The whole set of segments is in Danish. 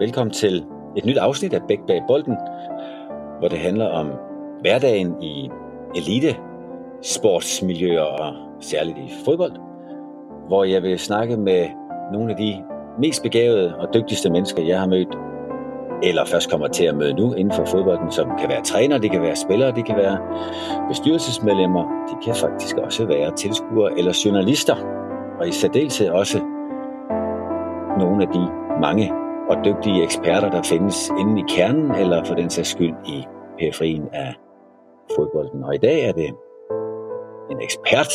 Velkommen til et nyt afsnit af Bæk bag bolden, hvor det handler om hverdagen i elite sportsmiljøer og særligt i fodbold, hvor jeg vil snakke med nogle af de mest begavede og dygtigste mennesker, jeg har mødt, eller først kommer til at møde nu inden for fodbolden, som kan være træner, det kan være spillere, det kan være bestyrelsesmedlemmer, det kan faktisk også være tilskuere eller journalister, og i særdeleshed også nogle af de mange og dygtige eksperter, der findes inde i kernen, eller for den sags skyld i periferien af fodbolden. Og i dag er det en ekspert,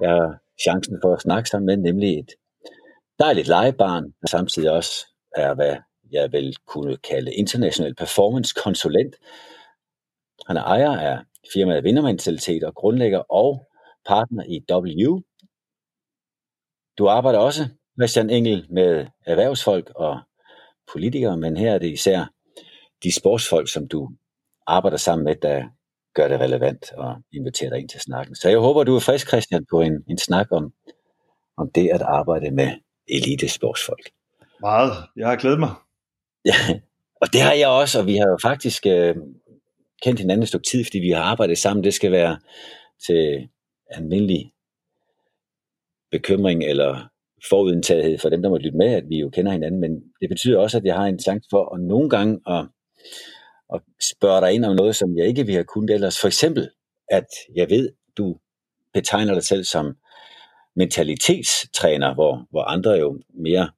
jeg har chancen for at snakke sammen med, nemlig et dejligt legebarn, og samtidig også er, hvad jeg vil kunne kalde international performance konsulent. Han er ejer af firmaet Vindermentalitet og grundlægger og partner i W. Du arbejder også, Christian Engel, med erhvervsfolk og politikere, men her er det især de sportsfolk, som du arbejder sammen med, der gør det relevant og inviterer dig ind til snakken. Så jeg håber, du er frisk, Christian, på en, en snak om, om det at arbejde med elite sportsfolk. Meget. Jeg har glædet mig. Ja, og det har jeg også, og vi har jo faktisk øh, kendt hinanden et stykke tid, fordi vi har arbejdet sammen. Det skal være til almindelig bekymring eller forudindtagethed for dem, der må lytte med, at vi jo kender hinanden, men det betyder også, at jeg har en chance for at nogle gange at, at spørge dig ind om noget, som jeg ikke ville have kunnet ellers. For eksempel, at jeg ved, du betegner dig selv som mentalitetstræner, hvor, hvor andre jo mere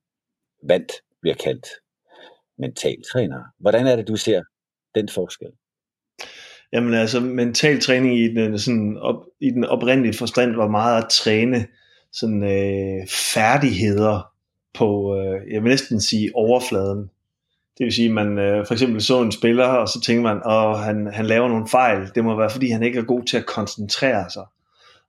vant bliver kaldt mentaltræner. Hvordan er det, du ser den forskel? Jamen altså, mental træning i den, sådan op, i den oprindelige forstand var meget at træne sådan øh, færdigheder på, øh, jeg vil næsten sige overfladen. Det vil sige, at man øh, for eksempel så en spiller, og så tænker man, at han, han laver nogle fejl. Det må være, fordi han ikke er god til at koncentrere sig.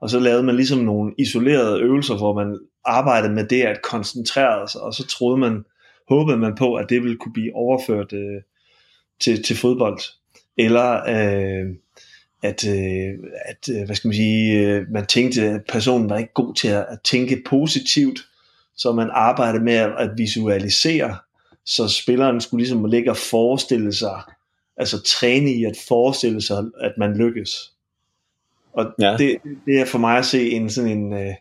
Og så lavede man ligesom nogle isolerede øvelser, hvor man arbejdede med det at koncentrere sig, og så troede man, håbede man på, at det ville kunne blive overført øh, til, til fodbold. Eller øh, at, øh, at øh, hvad skal man sige, øh, man tænkte, at personen var ikke god til at, at tænke positivt, så man arbejdede med at, at visualisere, så spilleren skulle ligesom ligge og forestille sig, altså træne i at forestille sig, at man lykkes. Og ja. det, det er for mig at se en sådan en, øh,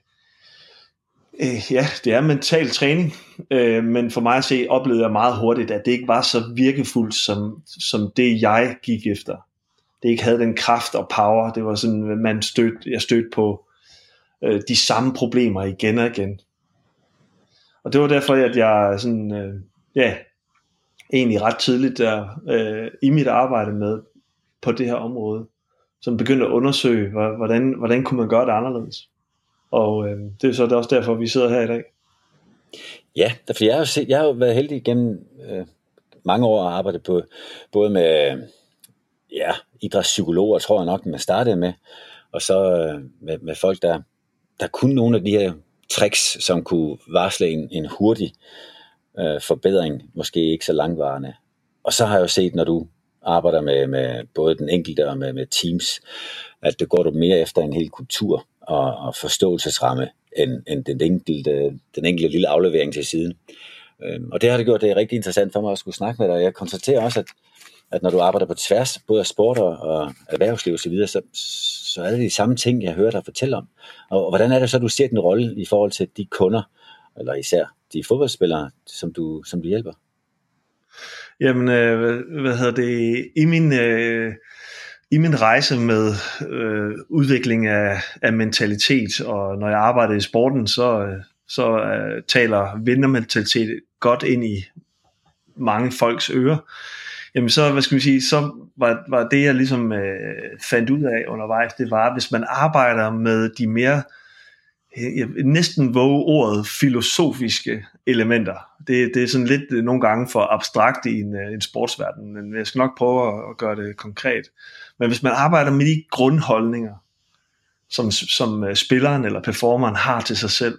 øh, ja, det er mental træning, øh, men for mig at se, oplevede jeg meget hurtigt, at det ikke var så virkefuldt, som, som det jeg gik efter det ikke havde den kraft og power. Det var sådan, man stød, jeg stødte på øh, de samme problemer igen og igen. Og det var derfor, at jeg sådan, øh, ja, egentlig ret tidligt der, øh, i mit arbejde med på det her område, som begyndte at undersøge, hvordan, hvordan kunne man gøre det anderledes. Og øh, det er så det er også derfor, vi sidder her i dag. Ja, for jeg har jo, set, jeg har jo været heldig gennem øh, mange år at arbejde på, både med ja, idrætspsykologer, tror jeg nok, man startede med, og så øh, med, med folk, der, der kunne nogle af de her tricks, som kunne varsle en, en hurtig øh, forbedring, måske ikke så langvarende. Og så har jeg jo set, når du arbejder med, med både den enkelte og med, med teams, at det går du mere efter en hel kultur og, og forståelsesramme, end, end den, enkelte, den enkelte lille aflevering til siden. Øhm, og det har det gjort, det er rigtig interessant for mig at skulle snakke med dig. Jeg konstaterer også, at at når du arbejder på tværs, både af sport og, og erhvervsliv osv., så, så er det de samme ting, jeg hører dig fortælle om. Og, og hvordan er det så, du ser din rolle i forhold til de kunder, eller især de fodboldspillere, som du, som du hjælper? Jamen, øh, hvad, hvad hedder det? I min, øh, i min rejse med øh, udvikling af, af mentalitet, og når jeg arbejder i sporten, så, så øh, taler vindermentalitet godt ind i mange folks ører jamen så, hvad skal vi sige, så var, var det, jeg ligesom øh, fandt ud af undervejs, det var, hvis man arbejder med de mere, øh, jeg næsten våge ordet, filosofiske elementer. Det, det er sådan lidt øh, nogle gange for abstrakt i en, øh, en sportsverden, men jeg skal nok prøve at gøre det konkret. Men hvis man arbejder med de grundholdninger, som, som spilleren eller performeren har til sig selv,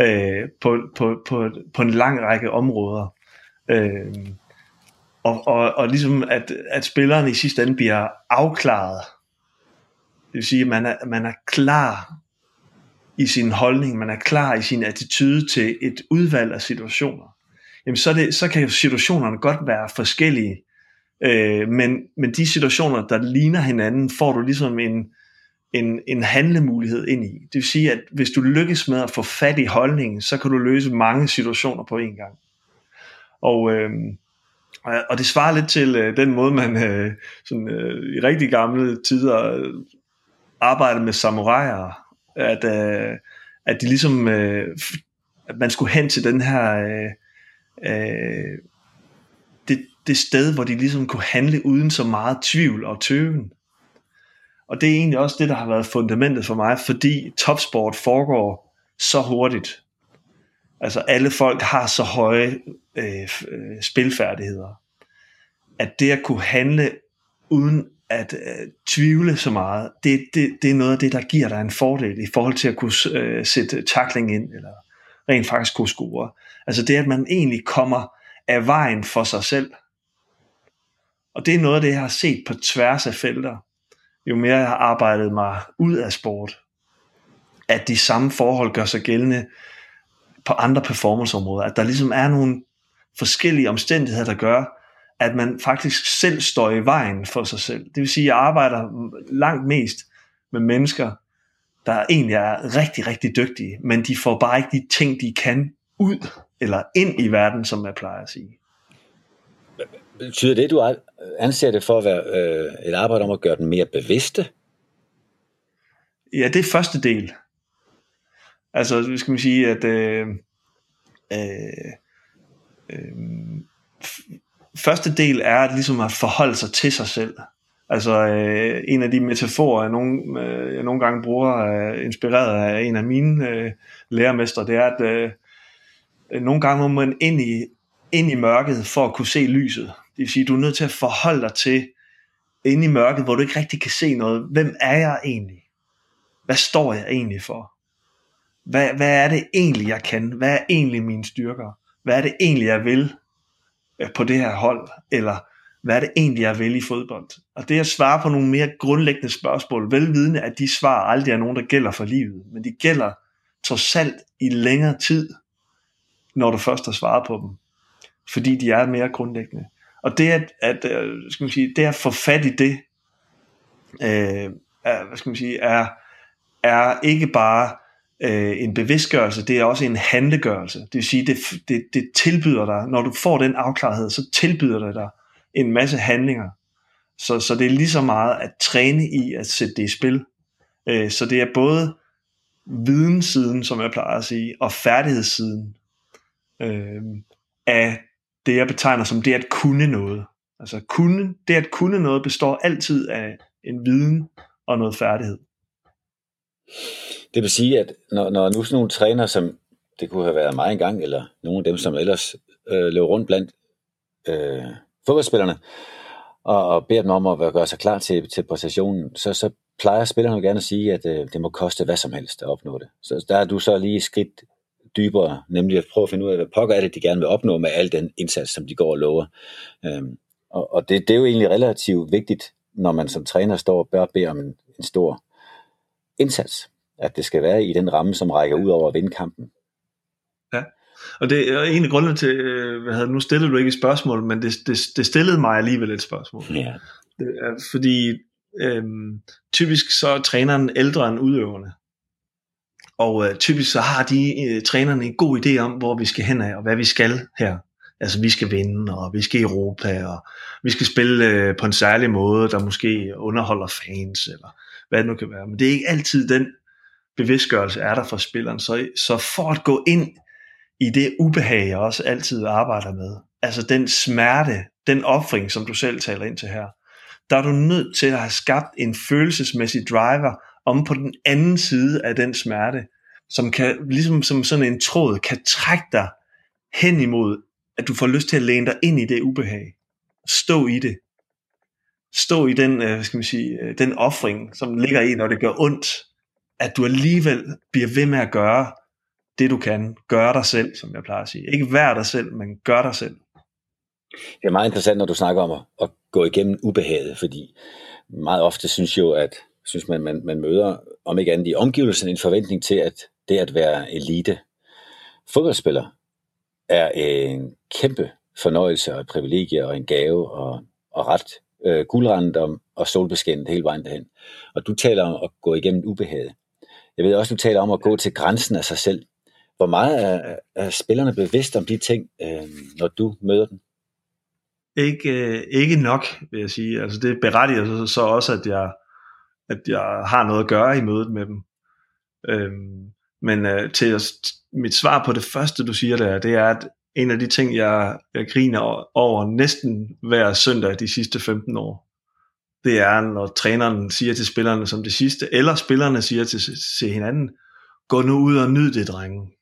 øh, på, på, på, på en lang række områder, øh, og, og, og ligesom at, at spilleren i sidste ende bliver afklaret. Det vil sige, at man er, man er klar i sin holdning, man er klar i sin attitude til et udvalg af situationer. jamen så, det, så kan situationerne godt være forskellige. Øh, men, men de situationer, der ligner hinanden, får du ligesom en, en, en handlemulighed ind i. Det vil sige, at hvis du lykkes med at få fat i holdningen, så kan du løse mange situationer på én gang. Og, øh, og det svarer lidt til øh, den måde, man øh, sådan, øh, i rigtig gamle tider øh, arbejdede med samuraier, at, øh, at de ligesom, øh, at man skulle hen til den her, øh, øh, det, det sted, hvor de ligesom kunne handle uden så meget tvivl og tøven. Og det er egentlig også det, der har været fundamentet for mig, fordi topsport foregår så hurtigt. Altså alle folk har så høje Øh, øh, spilfærdigheder, at det at kunne handle uden at øh, tvivle så meget, det, det, det er noget af det, der giver dig en fordel i forhold til at kunne øh, sætte tackling ind, eller rent faktisk kunne score. Altså det, at man egentlig kommer af vejen for sig selv. Og det er noget af det, jeg har set på tværs af felter jo mere jeg har arbejdet mig ud af sport, at de samme forhold gør sig gældende på andre performanceområder. At der ligesom er nogle forskellige omstændigheder, der gør, at man faktisk selv står i vejen for sig selv. Det vil sige, at jeg arbejder langt mest med mennesker, der egentlig er rigtig, rigtig dygtige, men de får bare ikke de ting, de kan ud eller ind i verden, som jeg plejer at sige. Betyder det, du anser det for at være øh, et arbejde om at gøre den mere bevidste? Ja, det er første del. Altså, skal man sige, at øh, øh, øh, første del er at, ligesom at forholde sig til sig selv. Altså øh, en af de metaforer, jeg nogle, øh, jeg nogle gange bruger, øh, inspireret af en af mine øh, lærermestre, det er, at øh, nogle gange må man ind i, ind i mørket for at kunne se lyset. Det vil sige, du er nødt til at forholde dig til, inde i mørket, hvor du ikke rigtig kan se noget. Hvem er jeg egentlig? Hvad står jeg egentlig for? Hvad, hvad er det egentlig, jeg kan? Hvad er egentlig mine styrker? Hvad er det egentlig, jeg vil øh, på det her hold? Eller hvad er det egentlig, jeg vil i fodbold? Og det at svare på nogle mere grundlæggende spørgsmål, velvidende at de svar aldrig er nogen, der gælder for livet, men de gælder trods alt i længere tid, når du først har svaret på dem. Fordi de er mere grundlæggende. Og det at, at, øh, skal man sige, det at få fat i det, øh, er, hvad skal man sige, er, er ikke bare øh, en bevidstgørelse, det er også en handlegørelse. Det vil sige, det, det, det tilbyder dig, når du får den afklarethed, så tilbyder det dig en masse handlinger. Så, så det er lige så meget at træne i at sætte det i spil. Øh, så det er både videnssiden, som jeg plejer at sige, og færdighedssiden øh, af det, jeg betegner som det at kunne noget. Altså kunne, det at kunne noget består altid af en viden og noget færdighed. Det vil sige, at når, når nu sådan nogle træner, som det kunne have været mig engang, eller nogle af dem, som ellers øh, løber rundt blandt øh, fodboldspillerne, og, og beder dem om at gøre sig klar til, til præstationen, så, så plejer spillerne gerne at sige, at øh, det må koste hvad som helst at opnå det. Så der er du så lige skridt dybere, nemlig at prøve at finde ud af, hvad pokker er det, de gerne vil opnå med al den indsats, som de går og lover. Øhm, og og det, det er jo egentlig relativt vigtigt, når man som træner står og bør bede om en, en stor indsats, at det skal være i den ramme, som rækker ud over at vinde kampen. Ja, og det er en af grundene til, øh, hvad hedder, nu stillede du ikke et spørgsmål, men det, det, det stillede mig alligevel et spørgsmål. Ja. Det er, fordi øhm, typisk så er træneren ældre end udøverne. Og øh, typisk så har de øh, trænerne en god idé om, hvor vi skal hen af, og hvad vi skal her. Altså vi skal vinde, og vi skal i Europa, og vi skal spille øh, på en særlig måde, der måske underholder fans, eller hvad det nu kan være. Men det er ikke altid den bevidstgørelse er der for spilleren. Så, så for at gå ind i det ubehag, jeg også altid arbejder med, altså den smerte, den offring, som du selv taler ind til her, der er du nødt til at have skabt en følelsesmæssig driver, om på den anden side af den smerte, som kan, ligesom som sådan en tråd, kan trække dig hen imod, at du får lyst til at læne dig ind i det ubehag. Stå i det. Stå i den, øh, hvad skal man sige, øh, den offring, som ligger i, når det gør ondt, at du alligevel bliver ved med at gøre det, du kan. Gør dig selv, som jeg plejer at sige. Ikke vær dig selv, men gør dig selv. Det er meget interessant, når du snakker om at, at gå igennem ubehaget, fordi meget ofte synes jo, at synes man, man, man møder, om ikke andet i omgivelserne, en forventning til, at det at være elite fodboldspiller, er en kæmpe fornøjelse og et privilegie og en gave og, og ret øh, guldrendet og solbeskændt hele vejen derhen. Og du taler om at gå igennem ubehaget. Jeg ved også, du taler om at gå til grænsen af sig selv. Hvor meget er, er spillerne bevidst om de ting, øh, når du møder dem? Ikke, øh, ikke nok, vil jeg sige. Altså det berettiger så, så også, at jeg, at jeg har noget at gøre i mødet med dem. Øhm, men øh, til at, mit svar på det første, du siger der, det er, at en af de ting, jeg, jeg griner over næsten hver søndag de sidste 15 år, det er, når træneren siger til spillerne som det sidste, eller spillerne siger til, til hinanden, gå nu ud og nyd det, drenge.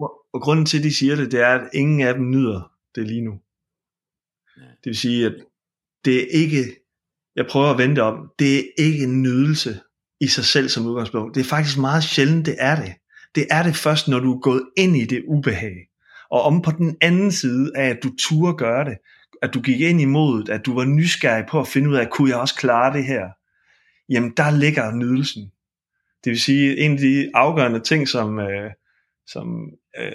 og, og grunden til, at de siger det, det er, at ingen af dem nyder det lige nu. Det vil sige, at det er ikke, jeg prøver at vente om, det er ikke en nydelse i sig selv som udgangspunkt. Det er faktisk meget sjældent, det er det. Det er det først, når du er gået ind i det ubehag. Og om på den anden side af, at du turde gøre det, at du gik ind i modet, at du var nysgerrig på at finde ud af, kunne jeg også klare det her? Jamen, der ligger nydelsen. Det vil sige, en af de afgørende ting, som, øh, som øh,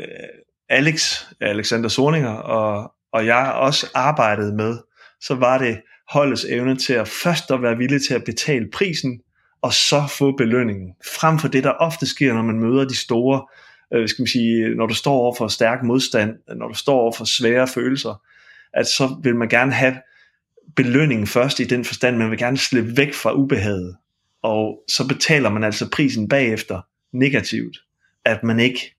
Alex, Alexander Sorninger og, og jeg også arbejdede med, så var det holdets evne til at først at være villig til at betale prisen, og så få belønningen. Frem for det, der ofte sker, når man møder de store, øh, skal man sige, når du står over for stærk modstand, når du står over for svære følelser, at så vil man gerne have belønningen først i den forstand, man vil gerne slippe væk fra ubehaget. Og så betaler man altså prisen bagefter negativt, at man ikke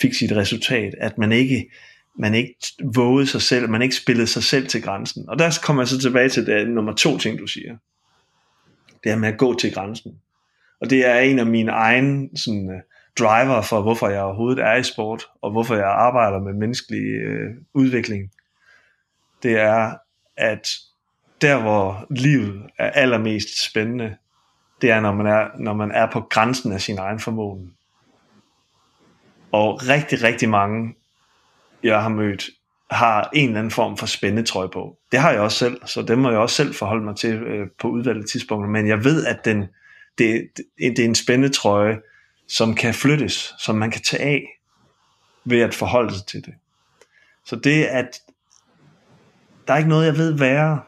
fik sit resultat, at man ikke man ikke vågede sig selv, man ikke spillede sig selv til grænsen. Og der kommer jeg så tilbage til det nummer to ting, du siger. Det er med at gå til grænsen. Og det er en af mine egne sådan, øh, driver for, hvorfor jeg overhovedet er i sport, og hvorfor jeg arbejder med menneskelig øh, udvikling. Det er, at der hvor livet er allermest spændende, det er, når man er, når man er på grænsen af sin egen formåen. Og rigtig, rigtig mange jeg har mødt, har en eller anden form for spændetrøje på. Det har jeg også selv, så det må jeg også selv forholde mig til øh, på udvalgte tidspunkter. Men jeg ved, at den, det, det, det er en spændetrøje, som kan flyttes, som man kan tage af ved at forholde sig til det. Så det at der er ikke noget, jeg ved værre,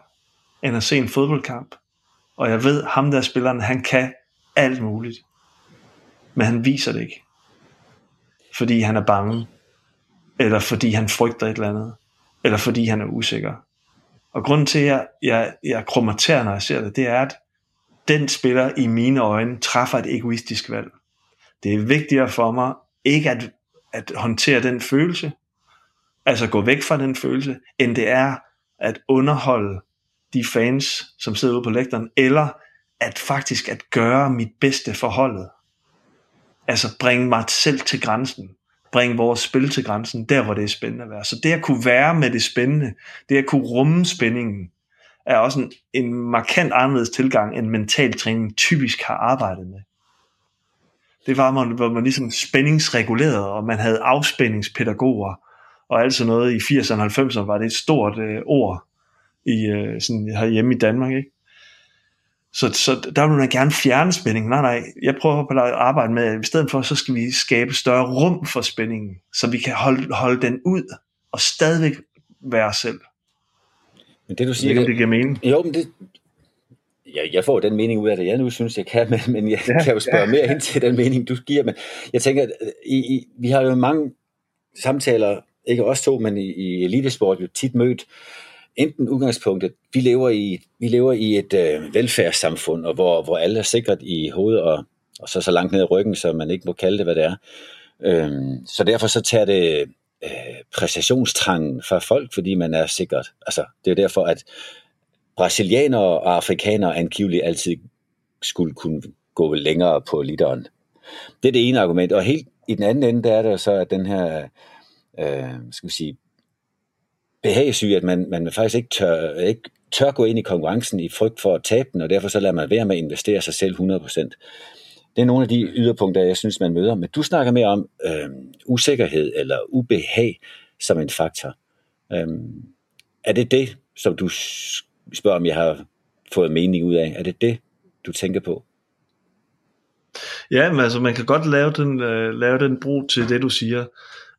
end at se en fodboldkamp. Og jeg ved, ham der spilleren, han kan alt muligt. Men han viser det ikke. Fordi han er bange eller fordi han frygter et eller andet, eller fordi han er usikker. Og grunden til, at jeg, jeg, jeg krummer når jeg ser det, det er, at den spiller i mine øjne træffer et egoistisk valg. Det er vigtigere for mig ikke at, at håndtere den følelse, altså gå væk fra den følelse, end det er at underholde de fans, som sidder ude på lægteren, eller at faktisk at gøre mit bedste for holdet. Altså bringe mig selv til grænsen bringe vores spil til grænsen, der hvor det er spændende at være. Så det at kunne være med det spændende, det at kunne rumme spændingen, er også en, en markant anderledes tilgang, end mental træning typisk har arbejdet med. Det var, man, hvor man ligesom spændingsregulerede, og man havde afspændingspædagoger, og alt sådan noget i 80'erne og 90'erne var det et stort øh, ord i, øh, sådan, herhjemme i Danmark. Ikke? Så, så der vil man gerne fjerne spænding. Nej, nej, jeg prøver på at arbejde med, at i stedet for, så skal vi skabe større rum for spændingen, så vi kan holde, holde den ud, og stadigvæk være os selv. Men det du siger, det, det giver mening. Jo, men det, jeg, jeg får den mening ud af det, jeg nu synes, jeg kan, men, men jeg ja, kan jo spørge ja. mere ind til den mening, du giver. Men jeg tænker, i, i, vi har jo mange samtaler, ikke os to, men i, i elitesport, jo tit mødt enten udgangspunktet, vi lever i, vi lever i et øh, velfærdssamfund, og hvor, hvor alle er sikret i hovedet, og, og så så langt ned i ryggen, så man ikke må kalde det, hvad det er. Øhm, så derfor så tager det øh, præstationstrangen fra folk, fordi man er sikret. Altså, det er derfor, at brasilianere og afrikanere angiveligt altid skulle kunne gå længere på literen. Det er det ene argument. Og helt i den anden ende, der er der så, at den her øh, skal vi sige, behagesyge, at man, man faktisk ikke tør, ikke tør gå ind i konkurrencen i frygt for at tabe den, og derfor så lader man være med at investere sig selv 100%. Det er nogle af de yderpunkter, jeg synes, man møder. Men du snakker mere om øh, usikkerhed eller ubehag som en faktor. Øh, er det det, som du spørger, om jeg har fået mening ud af? Er det det, du tænker på? Ja, men altså man kan godt lave den, øh, lave den brug til det, du siger.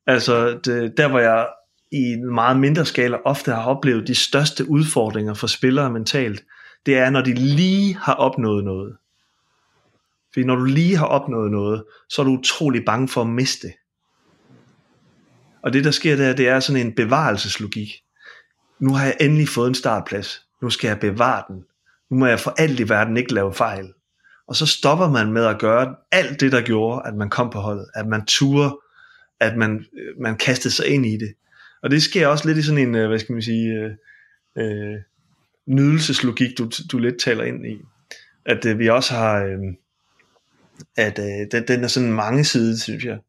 Altså det, der hvor jeg i en meget mindre skala ofte har oplevet de største udfordringer for spillere mentalt, det er når de lige har opnået noget. Fordi når du lige har opnået noget, så er du utrolig bange for at miste. Og det der sker der, det er sådan en bevarelseslogik. Nu har jeg endelig fået en startplads. Nu skal jeg bevare den. Nu må jeg for alt i verden ikke lave fejl. Og så stopper man med at gøre alt det, der gjorde, at man kom på holdet. At man turde, at man, øh, man kastede sig ind i det. Og det sker også lidt i sådan en, øh, hvad skal man sige, øh, øh, nydelseslogik, du, du lidt taler ind i. At øh, vi også har, øh, at øh, den, den er sådan mange sider, synes jeg.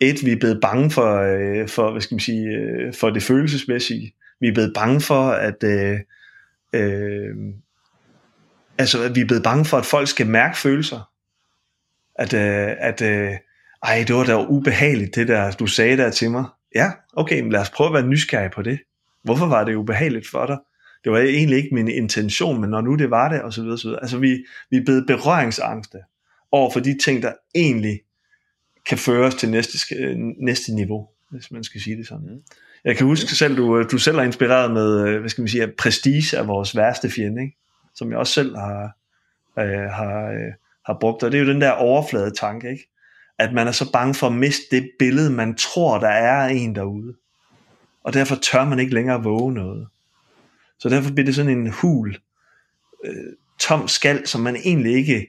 Et, vi er blevet bange for, øh, for hvad skal man sige, øh, for det følelsesmæssige. Vi er blevet bange for, at øh, øh, altså, at vi er blevet bange for, at folk skal mærke følelser. At, øh, at øh, ej, det var da ubehageligt, det der, du sagde der til mig. Ja, okay, men lad os prøve at være nysgerrige på det. Hvorfor var det ubehageligt for dig? Det var egentlig ikke min intention, men når nu det var det, og så videre, så videre. Altså, vi, vi er blevet berøringsangste over for de ting, der egentlig kan føres til næste, øh, næste niveau, hvis man skal sige det sådan. Mm. Jeg kan huske selv, du, du selv er inspireret med, hvad skal man sige, prestige af vores værste fjende, ikke? som jeg også selv har, øh, har, øh, har brugt. Og det er jo den der overflade tanke, ikke? at man er så bange for at miste det billede, man tror, der er en derude. Og derfor tør man ikke længere våge noget. Så derfor bliver det sådan en hul, øh, tom skal, som man egentlig ikke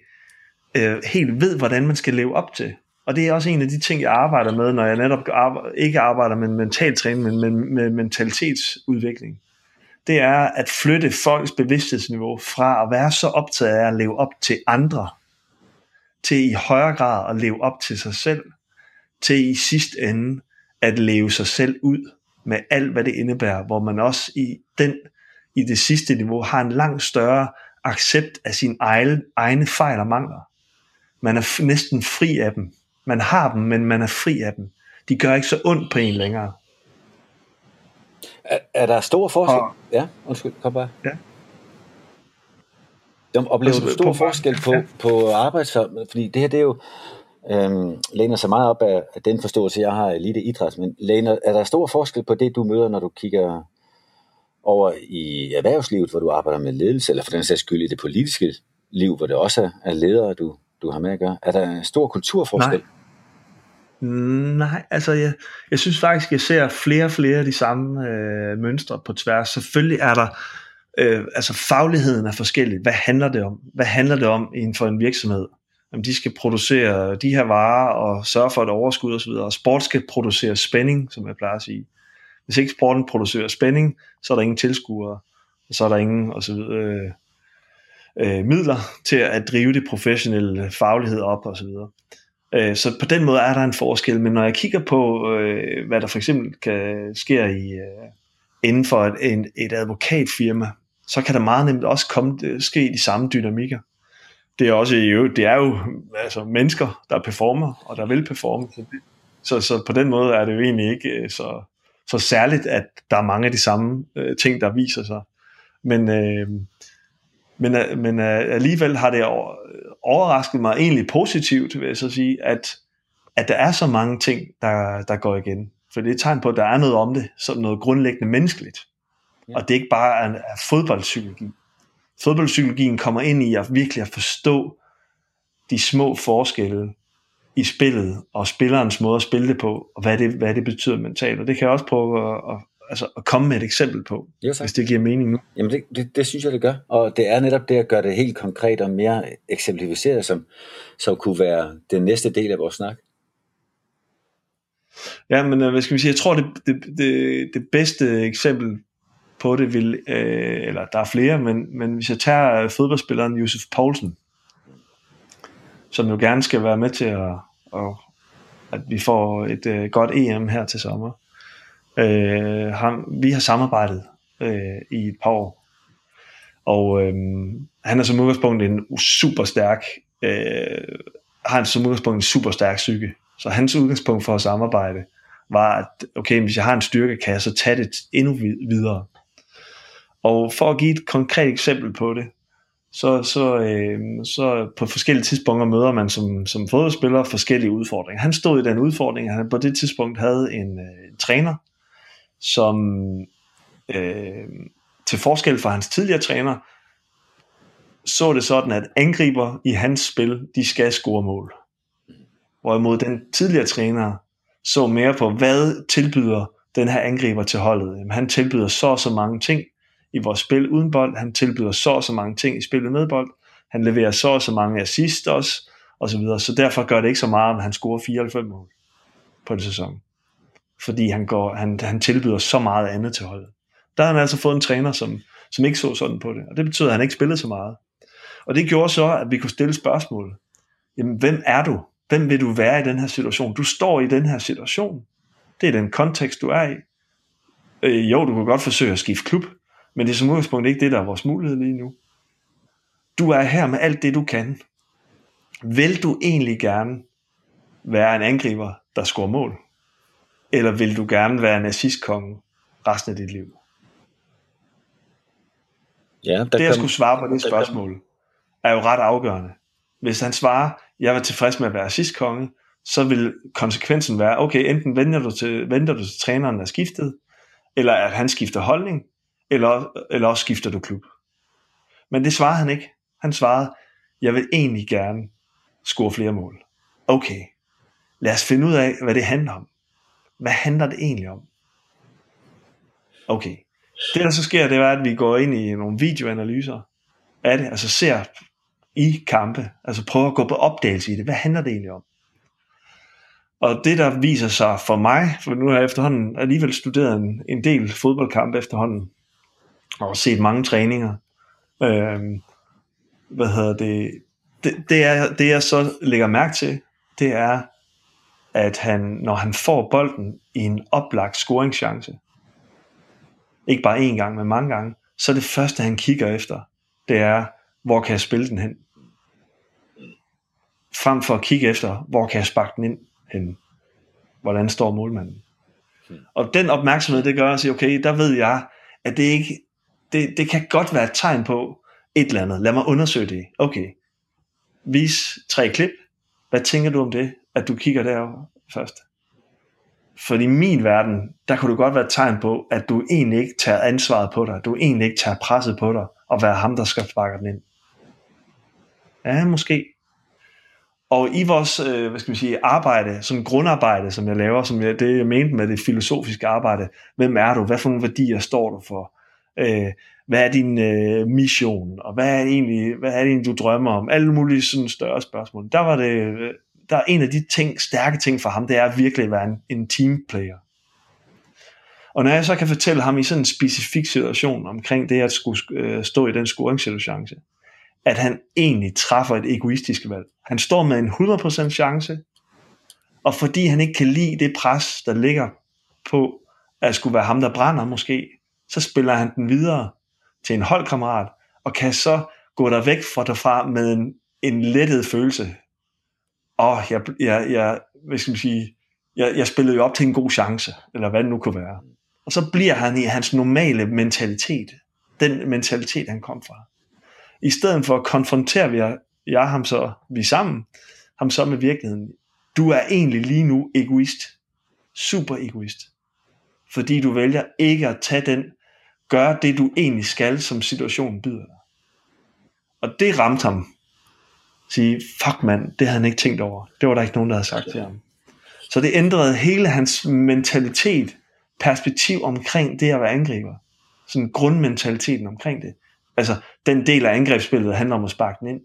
øh, helt ved, hvordan man skal leve op til. Og det er også en af de ting, jeg arbejder med, når jeg netop arbejder, ikke arbejder med mental træning, men med, med mentalitetsudvikling. Det er at flytte folks bevidsthedsniveau fra at være så optaget af at leve op til andre, til i højere grad at leve op til sig selv, til i sidste ende at leve sig selv ud med alt, hvad det indebærer, hvor man også i den i det sidste niveau har en langt større accept af sine egne, egne fejl og mangler. Man er næsten fri af dem. Man har dem, men man er fri af dem. De gør ikke så ondt på en længere. Er, er der stor forskel? Og, ja, undskyld, kom bare. Ja. De oplever du stor forskel på, på arbejds... Fordi det her, det er jo... Øhm, læner sig meget op af, af den forståelse, jeg har af elite idræt, men læner, er der stor forskel på det, du møder, når du kigger over i erhvervslivet, hvor du arbejder med ledelse, eller for den sags skyld i det politiske liv, hvor det også er ledere, du, du har med at gøre? Er der stor kulturforskel? Nej, Nej altså jeg, jeg synes faktisk, jeg ser flere og flere af de samme øh, mønstre på tværs. Selvfølgelig er der, øh, altså fagligheden er forskellig. Hvad handler det om? Hvad handler det om inden for en virksomhed? Om de skal producere de her varer og sørge for et overskud osv. Og sport skal producere spænding, som jeg plejer at sige. Hvis ikke sporten producerer spænding, så er der ingen tilskuere, og så er der ingen og så videre, øh, øh, midler til at drive det professionelle faglighed op og så videre. Øh, så på den måde er der en forskel, men når jeg kigger på, øh, hvad der for eksempel kan ske i, øh, inden for et, en, et advokatfirma, så kan der meget nemt også komme, øh, ske de samme dynamikker. Det er også det er jo altså, mennesker, der performer, og der vil performe. Så, så på den måde er det jo egentlig ikke øh, så, så særligt, at der er mange af de samme øh, ting, der viser sig. Men, øh, men, øh, men øh, alligevel har det overrasket mig egentlig positivt, vil jeg så sige, at, at der er så mange ting, der, der går igen. For det er et tegn på, at der er noget om det, som noget grundlæggende menneskeligt. Ja. Og det er ikke bare en, en fodboldpsykologi. Fodboldpsykologien kommer ind i at virkelig at forstå de små forskelle i spillet, og spillerens måde at spille det på, og hvad det, hvad det betyder mentalt. Og det kan jeg også prøve at, at, altså at komme med et eksempel på, jo, hvis det giver mening nu. Jamen det, det, det synes jeg, det gør. Og det er netop det at gøre det helt konkret og mere eksemplificeret, som, som kunne være den næste del af vores snak. Ja, men øh, hvad skal vi sige, jeg tror, det, det, det, det bedste eksempel på det vil, øh, eller der er flere, men, men hvis jeg tager fodboldspilleren Josef Poulsen, som jo gerne skal være med til at, at, at vi får et øh, godt EM her til sommer. Øh, ham, vi har samarbejdet øh, i et par år, og øh, han er som udgangspunkt en super stærk, øh, har han som udgangspunkt en super stærk psyke. Så hans udgangspunkt for at samarbejde var, at okay, hvis jeg har en styrke, kan jeg så tage det endnu videre. Og for at give et konkret eksempel på det, så, så, øh, så på forskellige tidspunkter møder man som, som fodboldspiller forskellige udfordringer. Han stod i den udfordring, at han på det tidspunkt havde en, øh, en træner, som øh, til forskel fra hans tidligere træner, så det sådan, at angriber i hans spil, de skal score mål. Hvorimod den tidligere træner så mere på, hvad tilbyder den her angriber til holdet. Jamen, han tilbyder så og så mange ting i vores spil uden bold, han tilbyder så og så mange ting i spillet med bold, han leverer så og så mange assist også, og så videre. Så derfor gør det ikke så meget, om han scorer 94 mål på en sæson. Fordi han, går, han, han tilbyder så meget andet til holdet. Der har han altså fået en træner, som, som ikke så sådan på det. Og det betød, at han ikke spillede så meget. Og det gjorde så, at vi kunne stille spørgsmål. Jamen, hvem er du? Hvem vil du være i den her situation? Du står i den her situation. Det er den kontekst, du er i. Øh, jo, du kan godt forsøge at skifte klub, men det er som udgangspunkt ikke det, der er vores mulighed lige nu. Du er her med alt det, du kan. Vil du egentlig gerne være en angriber, der scorer mål? Eller vil du gerne være en assistkonge resten af dit liv? Ja, der det at kom, skulle svare på det spørgsmål, er jo ret afgørende. Hvis han svarer, jeg var tilfreds med at være assistkonge, så vil konsekvensen være, okay, enten venter du til, venter du til træneren er skiftet, eller at han skifter holdning, eller, eller også skifter du klub. Men det svarede han ikke. Han svarede, jeg vil egentlig gerne score flere mål. Okay, lad os finde ud af, hvad det handler om. Hvad handler det egentlig om? Okay, det der så sker, det er, at vi går ind i nogle videoanalyser af det, altså ser i kampe, altså prøver at gå på opdagelse i det. Hvad handler det egentlig om? Og det der viser sig for mig, for nu har jeg efterhånden alligevel studeret en, en del fodboldkampe efterhånden, og set mange træninger. øh, hvad hedder det? Det, det, er, det jeg så lægger mærke til, det er, at han, når han får bolden i en oplagt scoringschance, ikke bare én gang, men mange gange, så er det første, han kigger efter, det er, hvor kan jeg spille den hen? Frem for at kigge efter, hvor kan jeg sparke den ind hen? Hvordan står målmanden? Og den opmærksomhed, det gør at sige, okay, der ved jeg, at det ikke, det, det kan godt være et tegn på et eller andet. Lad mig undersøge det. Okay, vis tre klip. Hvad tænker du om det, at du kigger derover først? For i min verden, der kunne du godt være et tegn på, at du egentlig ikke tager ansvaret på dig. Du egentlig ikke tager presset på dig, og være ham, der skal sparke den ind. Ja, måske. Og i vores, øh, hvad skal vi sige, arbejde, som grundarbejde, som jeg laver, som jeg, det jeg mente med det filosofiske arbejde, hvem er du? Hvad for nogle værdier står du for? Øh, hvad er din øh, mission? Og hvad er, egentlig, hvad er det egentlig, du drømmer om? Alle mulige sådan større spørgsmål. Der var det, øh, der er en af de ting, stærke ting for ham, det er at virkelig være en, en teamplayer. Og når jeg så kan fortælle ham i sådan en specifik situation omkring det at skulle øh, stå i den scoringssituation, at han egentlig træffer et egoistisk valg. Han står med en 100% chance, og fordi han ikke kan lide det pres, der ligger på at skulle være ham, der brænder måske, så spiller han den videre til en holdkammerat, og kan så gå der væk fra derfra med en, en lettet følelse. Åh, jeg, jeg, jeg, hvad skal man sige, jeg, jeg spillede jo op til en god chance, eller hvad det nu kunne være. Og så bliver han i hans normale mentalitet, den mentalitet, han kom fra. I stedet for at konfrontere vi, jeg ham så, vi sammen, ham så med virkeligheden. Du er egentlig lige nu egoist. Super egoist. Fordi du vælger ikke at tage den, gøre det du egentlig skal, som situationen byder dig. Og det ramte ham. Sige, fuck mand, det havde han ikke tænkt over. Det var der ikke nogen, der havde sagt til ham. Så det ændrede hele hans mentalitet, perspektiv omkring det at være angriber. Sådan grundmentaliteten omkring det. Altså, den del af angrebsspillet handler om at sparke den ind.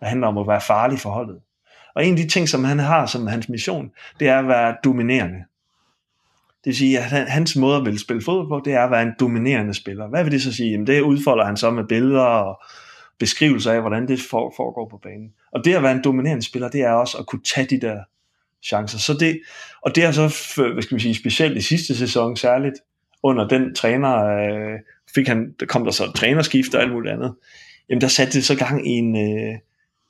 Det handler om at være farlig for holdet. Og en af de ting, som han har som hans mission, det er at være dominerende. Det vil sige, at hans måde at ville spille fodbold på, det er at være en dominerende spiller. Hvad vil det så sige? Jamen, det udfolder han så med billeder og beskrivelser af, hvordan det foregår på banen. Og det at være en dominerende spiller, det er også at kunne tage de der chancer. Så det, og det er så, hvad skal vi sige, specielt i sidste sæson særligt, under den træner, øh, fik han, der kom der så et trænerskift og alt muligt andet, jamen der satte det så gang i en, øh,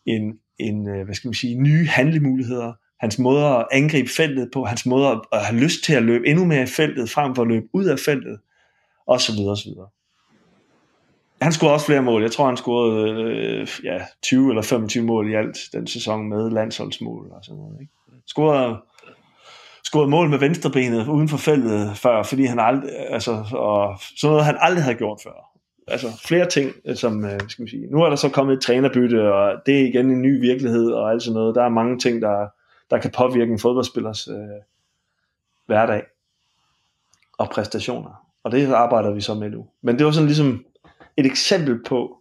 en, en øh, hvad skal man sige, nye handlemuligheder, hans måde at angribe feltet på, hans måde at, at have lyst til at løbe endnu mere i feltet, frem for at løbe ud af feltet, og så videre, og så videre han scorede også flere mål. Jeg tror, han scorede øh, ja, 20 eller 25 mål i alt den sæson med landsholdsmål og sådan noget. Ikke? Scorede, scorede mål med venstrebenet uden for feltet før, fordi han aldrig, altså, og sådan noget, han aldrig havde gjort før. Altså flere ting, øh, som, øh, skal man sige. Nu er der så kommet et trænerbytte, og det er igen en ny virkelighed og alt sådan noget. Der er mange ting, der, der kan påvirke en fodboldspillers øh, hverdag og præstationer. Og det arbejder vi så med nu. Men det var sådan ligesom et eksempel på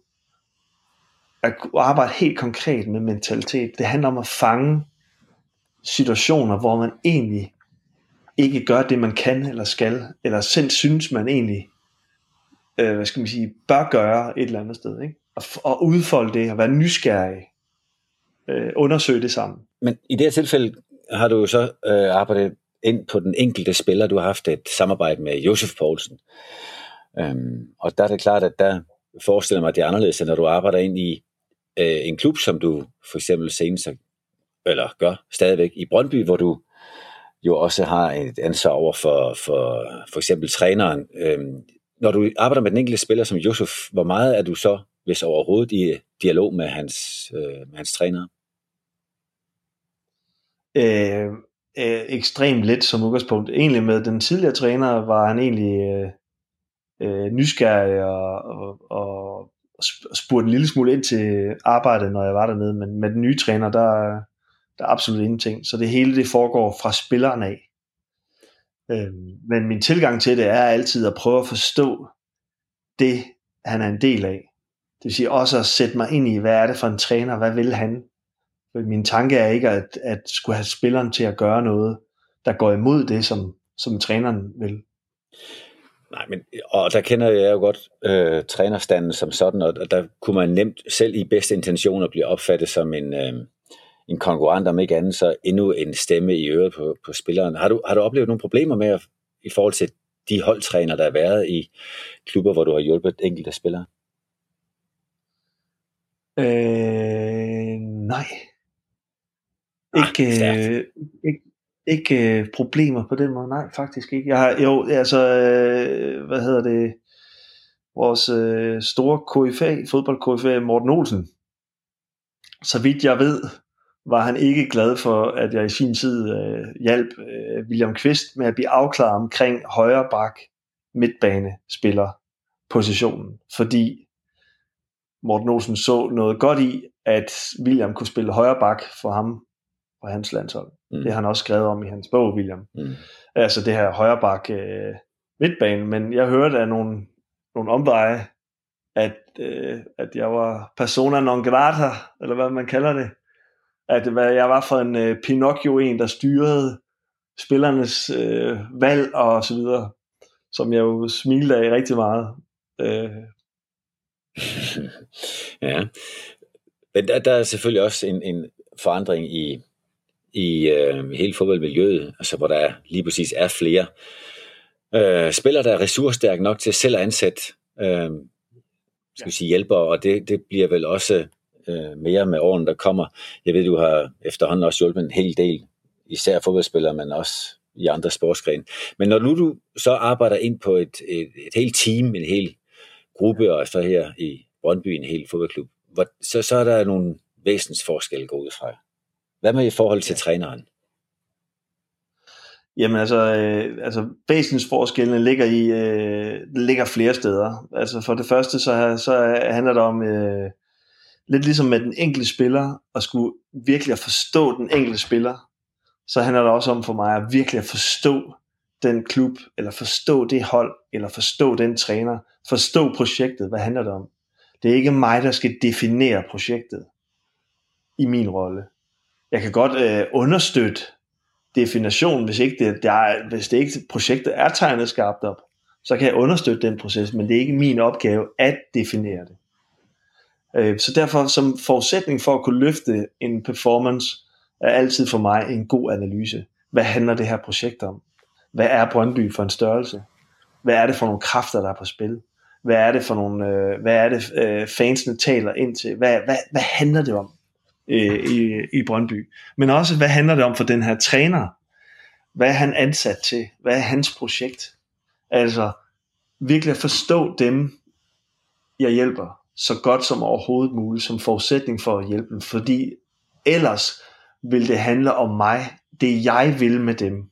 at arbejde helt konkret med mentalitet. Det handler om at fange situationer, hvor man egentlig ikke gør det, man kan eller skal, eller selv synes, man egentlig øh, hvad skal man sige, bør gøre et eller andet sted. Ikke? Og, og udfolde det, og være nysgerrig. Øh, undersøge det sammen. Men i det her tilfælde har du jo så øh, arbejdet ind på den enkelte spiller. Du har haft et samarbejde med Josef Poulsen. Øhm, og der er det klart, at der forestiller mig, at det er anderledes, end når du arbejder ind i øh, en klub, som du for eksempel senest, eller gør stadigvæk i Brøndby, hvor du jo også har et ansvar over for for, for eksempel træneren. Øhm, når du arbejder med den enkelte spiller som Josef, hvor meget er du så, hvis overhovedet, i dialog med hans, øh, med hans træner? Øh, øh, ekstremt lidt som udgangspunkt. Egentlig med den tidligere træner var han egentlig øh, øh, nysgerrig og, og, og spurgte en lille smule ind til arbejdet, når jeg var dernede, men med den nye træner, der, der er absolut ingenting. Så det hele det foregår fra spilleren af. Øh, men min tilgang til det er altid at prøve at forstå det, han er en del af. Det vil sige også at sætte mig ind i, hvad er det for en træner, hvad vil han? For min tanke er ikke at, at skulle have spilleren til at gøre noget, der går imod det, som, som træneren vil. Nej, men, og der kender jeg jo godt øh, trænerstanden som sådan, og der kunne man nemt selv i bedste intentioner blive opfattet som en, øh, en konkurrent, om ikke andet, så endnu en stemme i øret på, på spilleren. Har du, har du oplevet nogle problemer med at, i forhold til de holdtræner, der har været i klubber, hvor du har hjulpet enkelte spillere? Øh, nej. Ikke, ah, øh, ikke, ikke øh, problemer på den måde, nej, faktisk ikke. Jeg har, jo, altså, øh, hvad hedder det, vores øh, store KFA, fodbold KFA, Morten Olsen, så vidt jeg ved, var han ikke glad for, at jeg i sin tid øh, hjalp øh, William Kvist med at blive afklaret omkring højre bak midtbanespiller positionen, fordi Morten Olsen så noget godt i, at William kunne spille højre bak for ham på hans landshold. Mm. Det har han også skrevet om i hans bog, William. Mm. Altså det her højre bak øh, midtbane, men jeg hørte af nogle, nogle omveje, at, øh, at jeg var persona non grata, eller hvad man kalder det, at hvad jeg var for en øh, Pinocchio en, der styrede spillernes øh, valg og så videre, som jeg jo smilede af rigtig meget. Øh. ja, men der, der er selvfølgelig også en, en forandring i, i øh, hele fodboldmiljøet, altså hvor der lige præcis er flere øh, spillere, der er ressourcestærke nok til selv at ansætte øh, skal vi sige, hjælpere, og det, det bliver vel også øh, mere med årene, der kommer. Jeg ved, du har efterhånden også hjulpet en hel del, især fodboldspillere, men også i andre sportsgrene. Men når nu du så arbejder ind på et, et, et helt team, en hel gruppe, og så her i Brøndby en hel fodboldklub, hvor, så, så er der nogle væsensforskelle gå ud fra. Hvad med i forhold til træneren? Jamen altså, øh, altså væsensforskellene ligger i øh, ligger flere steder. Altså for det første så, så handler det om øh, lidt ligesom med den enkelte spiller, at skulle virkelig at forstå den enkelte spiller, så handler det også om for mig at virkelig at forstå den klub, eller forstå det hold, eller forstå den træner, forstå projektet, hvad handler det om. Det er ikke mig, der skal definere projektet i min rolle. Jeg kan godt øh, understøtte definitionen, hvis ikke det, der er, hvis det ikke projektet er tegnet skarpt op, så kan jeg understøtte den proces, men det er ikke min opgave at definere det. Øh, så derfor som forudsætning for at kunne løfte en performance, er altid for mig en god analyse. Hvad handler det her projekt om? Hvad er Brøndby for en størrelse? Hvad er det for nogle kræfter, der er på spil? Hvad er det for nogle, øh, hvad er det øh, fansene taler ind til? Hvad, hvad, hvad handler det om øh, i, i Brøndby? Men også, hvad handler det om for den her træner? Hvad er han ansat til? Hvad er hans projekt? Altså, virkelig at forstå dem jeg hjælper så godt som overhovedet muligt, som forudsætning for at hjælpe dem, fordi ellers vil det handle om mig, det jeg vil med dem.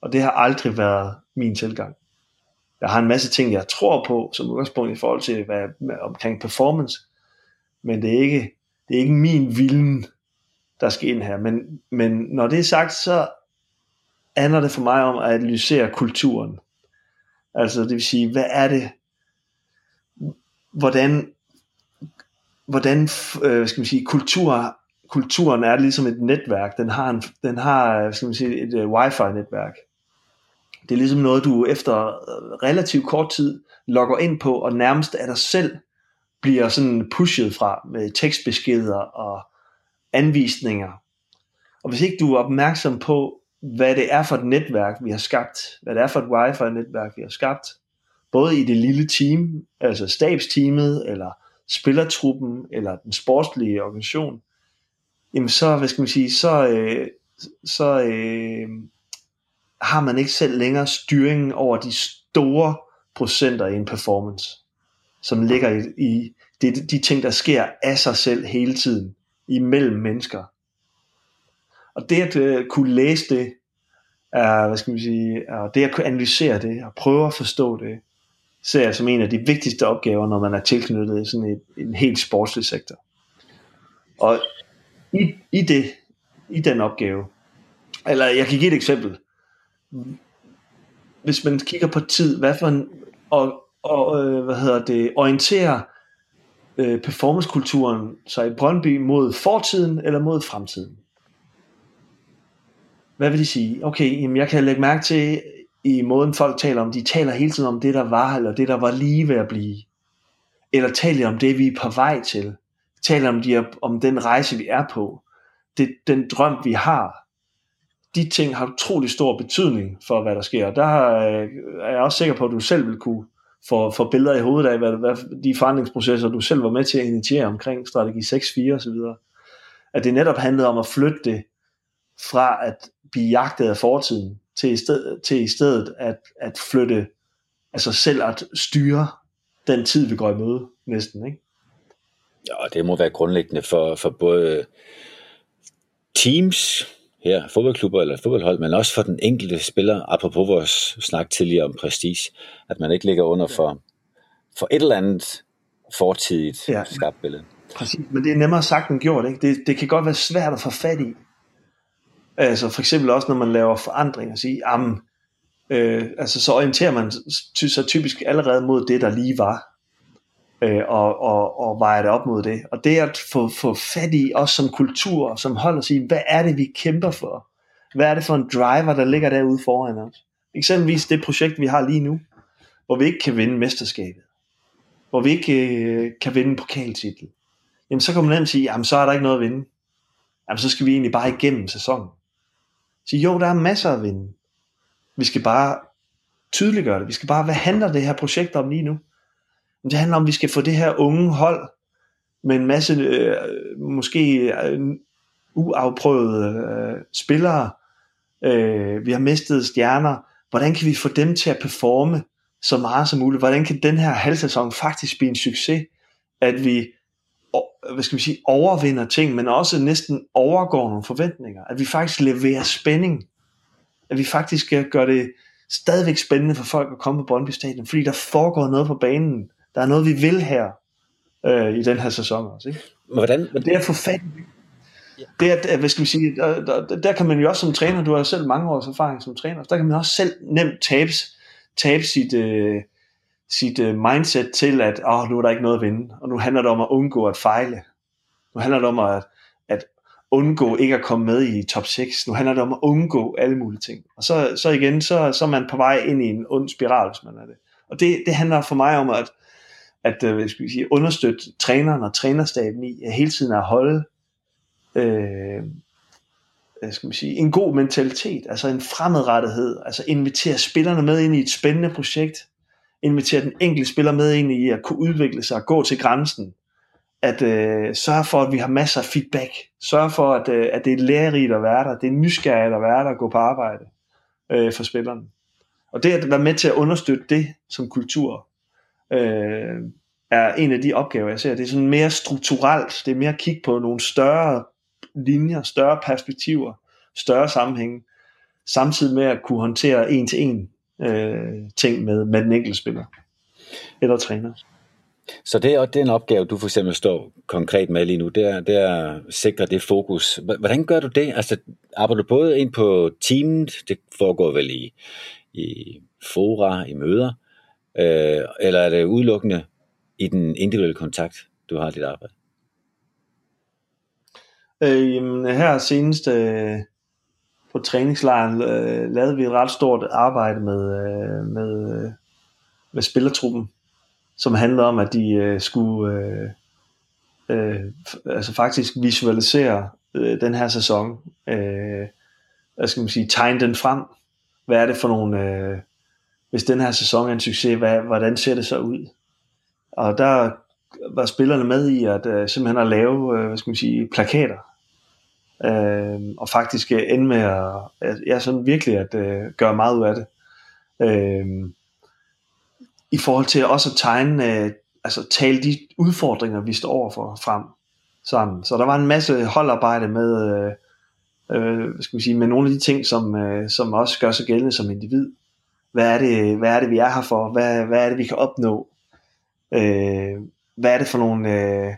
Og det har aldrig været min tilgang. Jeg har en masse ting, jeg tror på, som udgangspunkt i forhold til hvad, omkring performance, men det er ikke, det er ikke min vilden, der skal ind her. Men, men når det er sagt, så handler det for mig om at analysere kulturen. Altså det vil sige, hvad er det, hvordan, hvordan øh, skal man sige, kultur, kulturen er ligesom et netværk. Den har, en, den har skal man sige, et uh, wifi-netværk. Det er ligesom noget, du efter relativt kort tid logger ind på, og nærmest er dig selv bliver sådan pushet fra med tekstbeskeder og anvisninger. Og hvis ikke du er opmærksom på, hvad det er for et netværk, vi har skabt, hvad det er for et wifi-netværk, vi har skabt, både i det lille team, altså stabsteamet, eller spillertruppen, eller den sportslige organisation, jamen så, hvad skal man sige, så, øh, så øh, har man ikke selv længere styringen over de store procenter i en performance, som ligger i, i de, de ting, der sker af sig selv hele tiden, imellem mennesker. Og det at øh, kunne læse det, er, hvad skal man sige, er, det at kunne analysere det, og prøve at forstå det, ser jeg som en af de vigtigste opgaver, når man er tilknyttet sådan et, en helt sportslig sektor. Og i, i det, i den opgave, eller jeg kan give et eksempel. Hvis man kigger på tid, hvad for en, og, og øh, hvad hedder det, orienterer øh, performancekulturen sig i Brøndby mod fortiden eller mod fremtiden? Hvad vil de sige? Okay, jamen jeg kan lægge mærke til i måden folk taler om, de taler hele tiden om det der var, eller det der var lige ved at blive. Eller taler om det vi er på vej til. Taler om, de, om den rejse vi er på. Det, den drøm vi har. De ting har utrolig stor betydning for hvad der sker. Der øh, er jeg også sikker på at du selv vil kunne for, for billeder i hovedet af, hvad, hvad de forandringsprocesser, du selv var med til at initiere omkring strategi 6-4 osv. At det netop handlede om at flytte det fra at blive jagtet af fortiden, til i, stedet, til i stedet at, at flytte, altså selv at styre den tid, vi går i møde, næsten, ikke? Ja, det må være grundlæggende for, for både teams, her, fodboldklubber eller fodboldhold, men også for den enkelte spiller, apropos vores snak tidligere om prestige, at man ikke ligger under for, for et eller andet fortidigt ja. skabt billede. Præcis, men det er nemmere sagt end gjort. Ikke? Det, det kan godt være svært at få fat i. Altså for eksempel også, når man laver forandringer, at sige, jamen, øh, altså så orienterer man sig typisk allerede mod det, der lige var, øh, og, og, og vejer det op mod det. Og det at få, få fat i os som kultur, som holder sig hvad er det, vi kæmper for? Hvad er det for en driver, der ligger derude foran os? Eksempelvis det projekt, vi har lige nu, hvor vi ikke kan vinde mesterskabet, hvor vi ikke øh, kan vinde en pokaltitel. Jamen så kan man nemt sige, jamen så er der ikke noget at vinde. Jamen så skal vi egentlig bare igennem sæsonen. Så jo, der er masser at vinde. Vi skal bare tydeliggøre det. Vi skal bare, hvad handler det her projekt om lige nu? Det handler om, at vi skal få det her unge hold med en masse øh, måske øh, uafprøvede øh, spillere. Øh, vi har mistet stjerner. Hvordan kan vi få dem til at performe så meget som muligt? Hvordan kan den her halvsæson faktisk blive en succes? At vi hvad skal vi sige, overvinder ting, men også næsten overgår nogle forventninger. At vi faktisk leverer spænding. At vi faktisk øh, gør det stadigvæk spændende for folk at komme på Brøndby Stadion, fordi der foregår noget på banen. Der er noget, vi vil her øh, i den her sæson også. Ikke? Hvordan? Men det at få fat det er, hvad skal vi sige, der, der, der kan man jo også som træner, du har selv mange års erfaring som træner, der kan man også selv nemt tabe, tabe sit, øh, sit uh, mindset til, at oh, nu er der ikke noget at vinde, og nu handler det om at undgå at fejle. Nu handler det om at, at undgå ikke at komme med i top 6. Nu handler det om at undgå alle mulige ting. Og så, så igen, så, så er man på vej ind i en ond spiral, hvis man er det. Og det, det handler for mig om at, at øh, skal vi sige, understøtte træneren og trænerstaben i at hele tiden at holde øh, skal man sige, en god mentalitet, altså en fremadrettighed, altså invitere spillerne med ind i et spændende projekt, invitere den enkelte spiller med ind i at kunne udvikle sig og gå til grænsen. At øh, sørge for, at vi har masser af feedback. Sørge for, at, øh, at det er lærerigt at være der. Det er nysgerrigt at være der og gå på arbejde øh, for spillerne. Og det at være med til at understøtte det som kultur, øh, er en af de opgaver, jeg ser. Det er sådan mere strukturelt. Det er mere at kigge på nogle større linjer, større perspektiver, større sammenhænge, samtidig med at kunne håndtere en til en øh, ting med, med den enkelte spiller eller træner. Så det er den opgave, du for eksempel står konkret med lige nu, det er, det er at sikre det fokus. Hvordan gør du det? Altså, arbejder du både ind på teamet, det foregår vel i, i fora, i møder, øh, eller er det udelukkende i den individuelle kontakt, du har dit arbejde? Øh, jamen, her senest øh, på træningslejren øh, lavede vi et ret stort arbejde med, øh, med, øh, med spillertruppen, som handlede om, at de øh, skulle øh, øh, altså faktisk visualisere øh, den her sæson. Øh, hvad skal man sige, tegne den frem. Hvad er det for nogle, øh, hvis den her sæson er en succes, hvad, hvordan ser det så ud? Og der var spillerne med i at øh, simpelthen at lave, øh, hvad skal man sige, plakater. Øh, og faktisk øh, ende med at, at ja, sådan virkelig at øh, gøre meget ud af det. Øh, I forhold til også at tegne, øh, altså tale de udfordringer, vi står overfor frem sammen. Så der var en masse holdarbejde med, øh, øh, hvad skal man sige, med nogle af de ting, som, øh, som også gør sig gældende som individ. Hvad er det, hvad er det vi er her for? Hvad, hvad er det, vi kan opnå? Øh, hvad er det for nogle øh,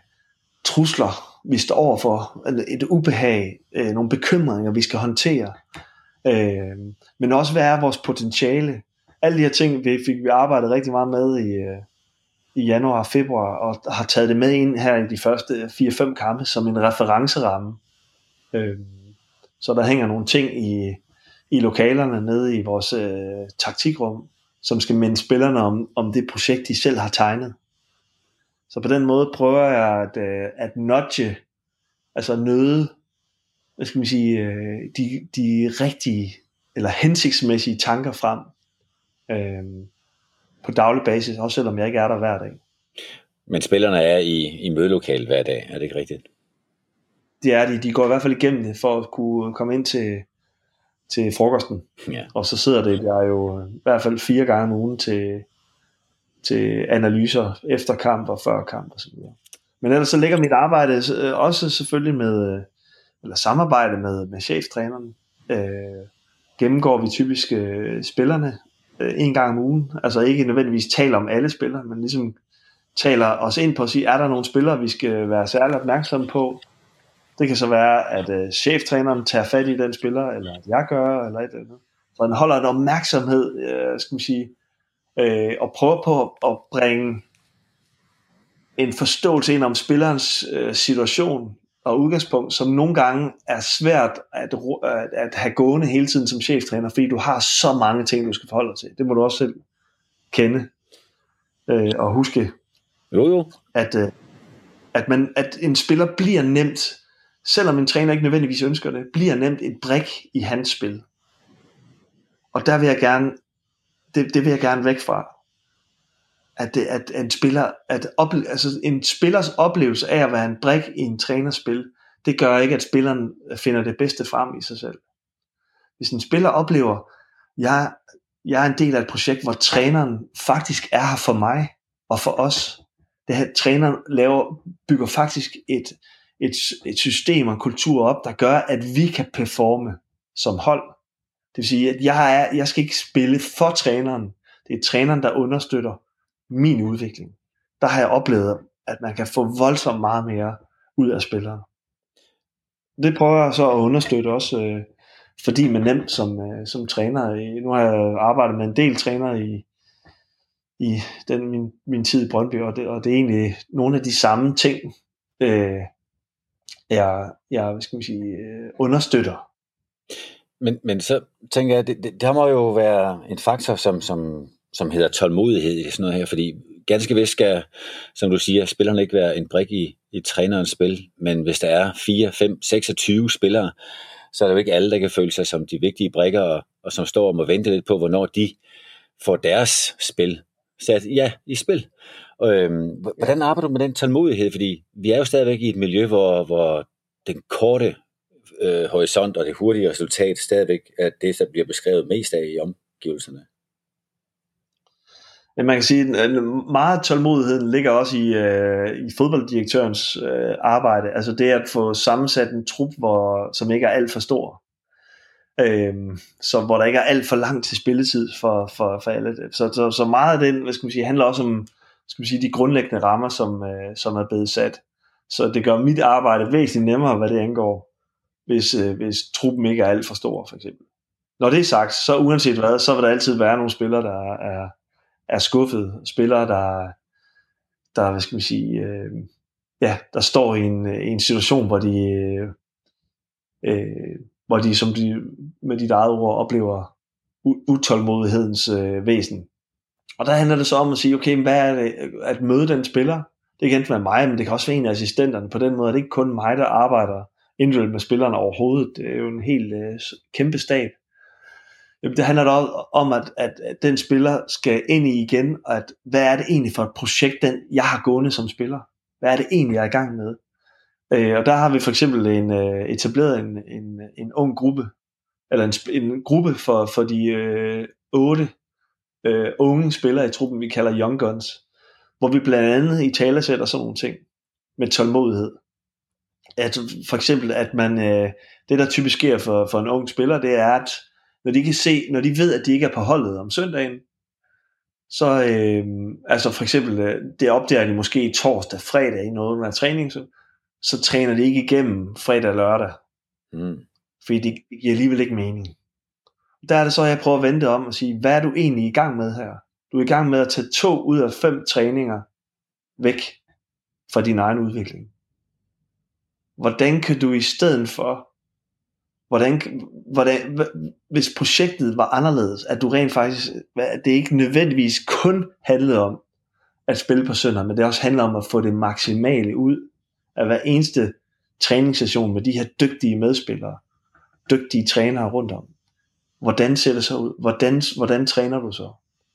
trusler, vi står overfor? Altså, et ubehag, øh, nogle bekymringer, vi skal håndtere. Øh, men også, hvad er vores potentiale? Alle de her ting vi fik vi arbejdet rigtig meget med i, øh, i januar og februar, og har taget det med ind her i de første 4-5 kampe som en referenceramme. Øh, så der hænger nogle ting i, i lokalerne nede i vores øh, taktikrum, som skal minde spillerne om, om det projekt, de selv har tegnet. Så på den måde prøver jeg at, øh, at nudge, altså nøde, hvad skal man sige, øh, de, de rigtige eller hensigtsmæssige tanker frem øh, på daglig basis, også selvom jeg ikke er der hver dag. Men spillerne er i, i mødelokal hver dag, er det ikke rigtigt? Det er de. De går i hvert fald igennem det for at kunne komme ind til, til frokosten. Ja. Og så sidder det jeg jo i hvert fald fire gange om ugen til, til analyser efter kamp og før kamp osv. Men ellers så ligger mit arbejde øh, også selvfølgelig med, øh, eller samarbejde med, med cheftræneren. Øh, gennemgår vi typisk øh, spillerne øh, en gang om ugen. Altså ikke nødvendigvis taler om alle spillere, men ligesom taler os ind på at sige, er der nogle spillere, vi skal være særlig opmærksomme på? Det kan så være, at øh, cheftræneren tager fat i den spiller, eller at jeg gør, eller et eller andet. Så den holder en opmærksomhed, øh, skal man sige, øh, og prøver på at bringe en forståelse ind om spillerens øh, situation og udgangspunkt, som nogle gange er svært at, at, at have gående hele tiden som cheftræner, fordi du har så mange ting, du skal forholde dig til. Det må du også selv kende øh, og huske. Jo, jo. At, øh, at, man, at en spiller bliver nemt, selvom en træner ikke nødvendigvis ønsker det, bliver nemt et brik i hans spil. Og der vil jeg gerne det, det vil jeg gerne væk fra. At, det, at, at en, spiller, at ople, altså en spillers oplevelse af at være en brik i en trænerspil, det gør ikke, at spilleren finder det bedste frem i sig selv. Hvis en spiller oplever, jeg, jeg er en del af et projekt, hvor træneren faktisk er her for mig og for os. Det her, træneren laver, bygger faktisk et, et, et system og en kultur op, der gør, at vi kan performe som hold det vil sige, at jeg, er, jeg skal ikke spille for træneren. Det er træneren, der understøtter min udvikling. Der har jeg oplevet, at man kan få voldsomt meget mere ud af spillere. Det prøver jeg så at understøtte også, øh, fordi man nemt som, øh, som træner. Øh, nu har jeg arbejdet med en del trænere i, i den, min, min tid i Brøndby, og det, og det er egentlig nogle af de samme ting, øh, jeg, jeg hvad skal man sige, øh, understøtter men, men så tænker jeg, det, det, der må jo være en faktor, som, som, som hedder tålmodighed i sådan noget her, fordi ganske vist skal, som du siger, spillerne ikke være en brik i, i trænerens spil, men hvis der er 4, 5, 26 spillere, så er det jo ikke alle, der kan føle sig som de vigtige brikker, og, og som står og må vente lidt på, hvornår de får deres spil sat ja, i spil. Øhm, hvordan arbejder du med den tålmodighed? Fordi vi er jo stadigvæk i et miljø, hvor, hvor den korte øh, horisont og det hurtige resultat stadigvæk er det, der bliver beskrevet mest af i omgivelserne? Ja, man kan sige, at meget tålmodigheden ligger også i, øh, i fodbolddirektørens øh, arbejde. Altså det at få sammensat en trup, hvor, som ikke er alt for stor. Øh, så hvor der ikke er alt for langt til spilletid for, for, for alle. Så, så, så meget af den, hvad skal man sige, handler også om skal man sige, de grundlæggende rammer, som, øh, som er blevet sat. Så det gør mit arbejde væsentligt nemmere, hvad det angår, hvis, øh, hvis truppen ikke er alt for stor, for eksempel. Når det er sagt, så uanset hvad, så vil der altid være nogle spillere, der er, er skuffet. Spillere, der, der hvad skal man sige, øh, ja, der står i en, en situation, hvor de, øh, øh, hvor de, som de med dit eget ord, oplever utålmodighedens øh, væsen. Og der handler det så om at sige, okay, hvad er det, at møde den spiller? Det kan enten være mig, men det kan også være en af assistenterne. På den måde er det ikke kun mig, der arbejder individuelt med spillerne overhovedet. Det er jo en helt øh, kæmpe stab. Jamen, det handler da om, at, at, at den spiller skal ind i igen, og at hvad er det egentlig for et projekt, den jeg har gående som spiller? Hvad er det egentlig, jeg er i gang med? Øh, og der har vi for eksempel en, øh, etableret en, en, en ung gruppe, eller en, en gruppe for, for de øh, otte øh, unge spillere i truppen, vi kalder Young Guns, hvor vi blandt andet i tale sætter sådan nogle ting med tålmodighed. At for eksempel, at man, øh, det der typisk sker for, for en ung spiller, det er, at når de kan se, når de ved, at de ikke er på holdet om søndagen, så øh, altså for eksempel, øh, det opdager de måske torsdag, fredag i noget af træning, så, så træner de ikke igennem fredag og lørdag. Mm. Fordi det giver alligevel ikke mening. Der er det så, at jeg prøver at vente om og sige, hvad er du egentlig i gang med her? Du er i gang med at tage to ud af fem træninger væk fra din egen udvikling. Hvordan kan du i stedet for hvordan, hvordan, hvis projektet var anderledes, at du rent faktisk, at det ikke nødvendigvis kun handlede om at spille på søndag, men det også handler om at få det maksimale ud af hver eneste træningssession med de her dygtige medspillere, dygtige trænere rundt om. Hvordan ser det så ud? Hvordan, hvordan træner du så?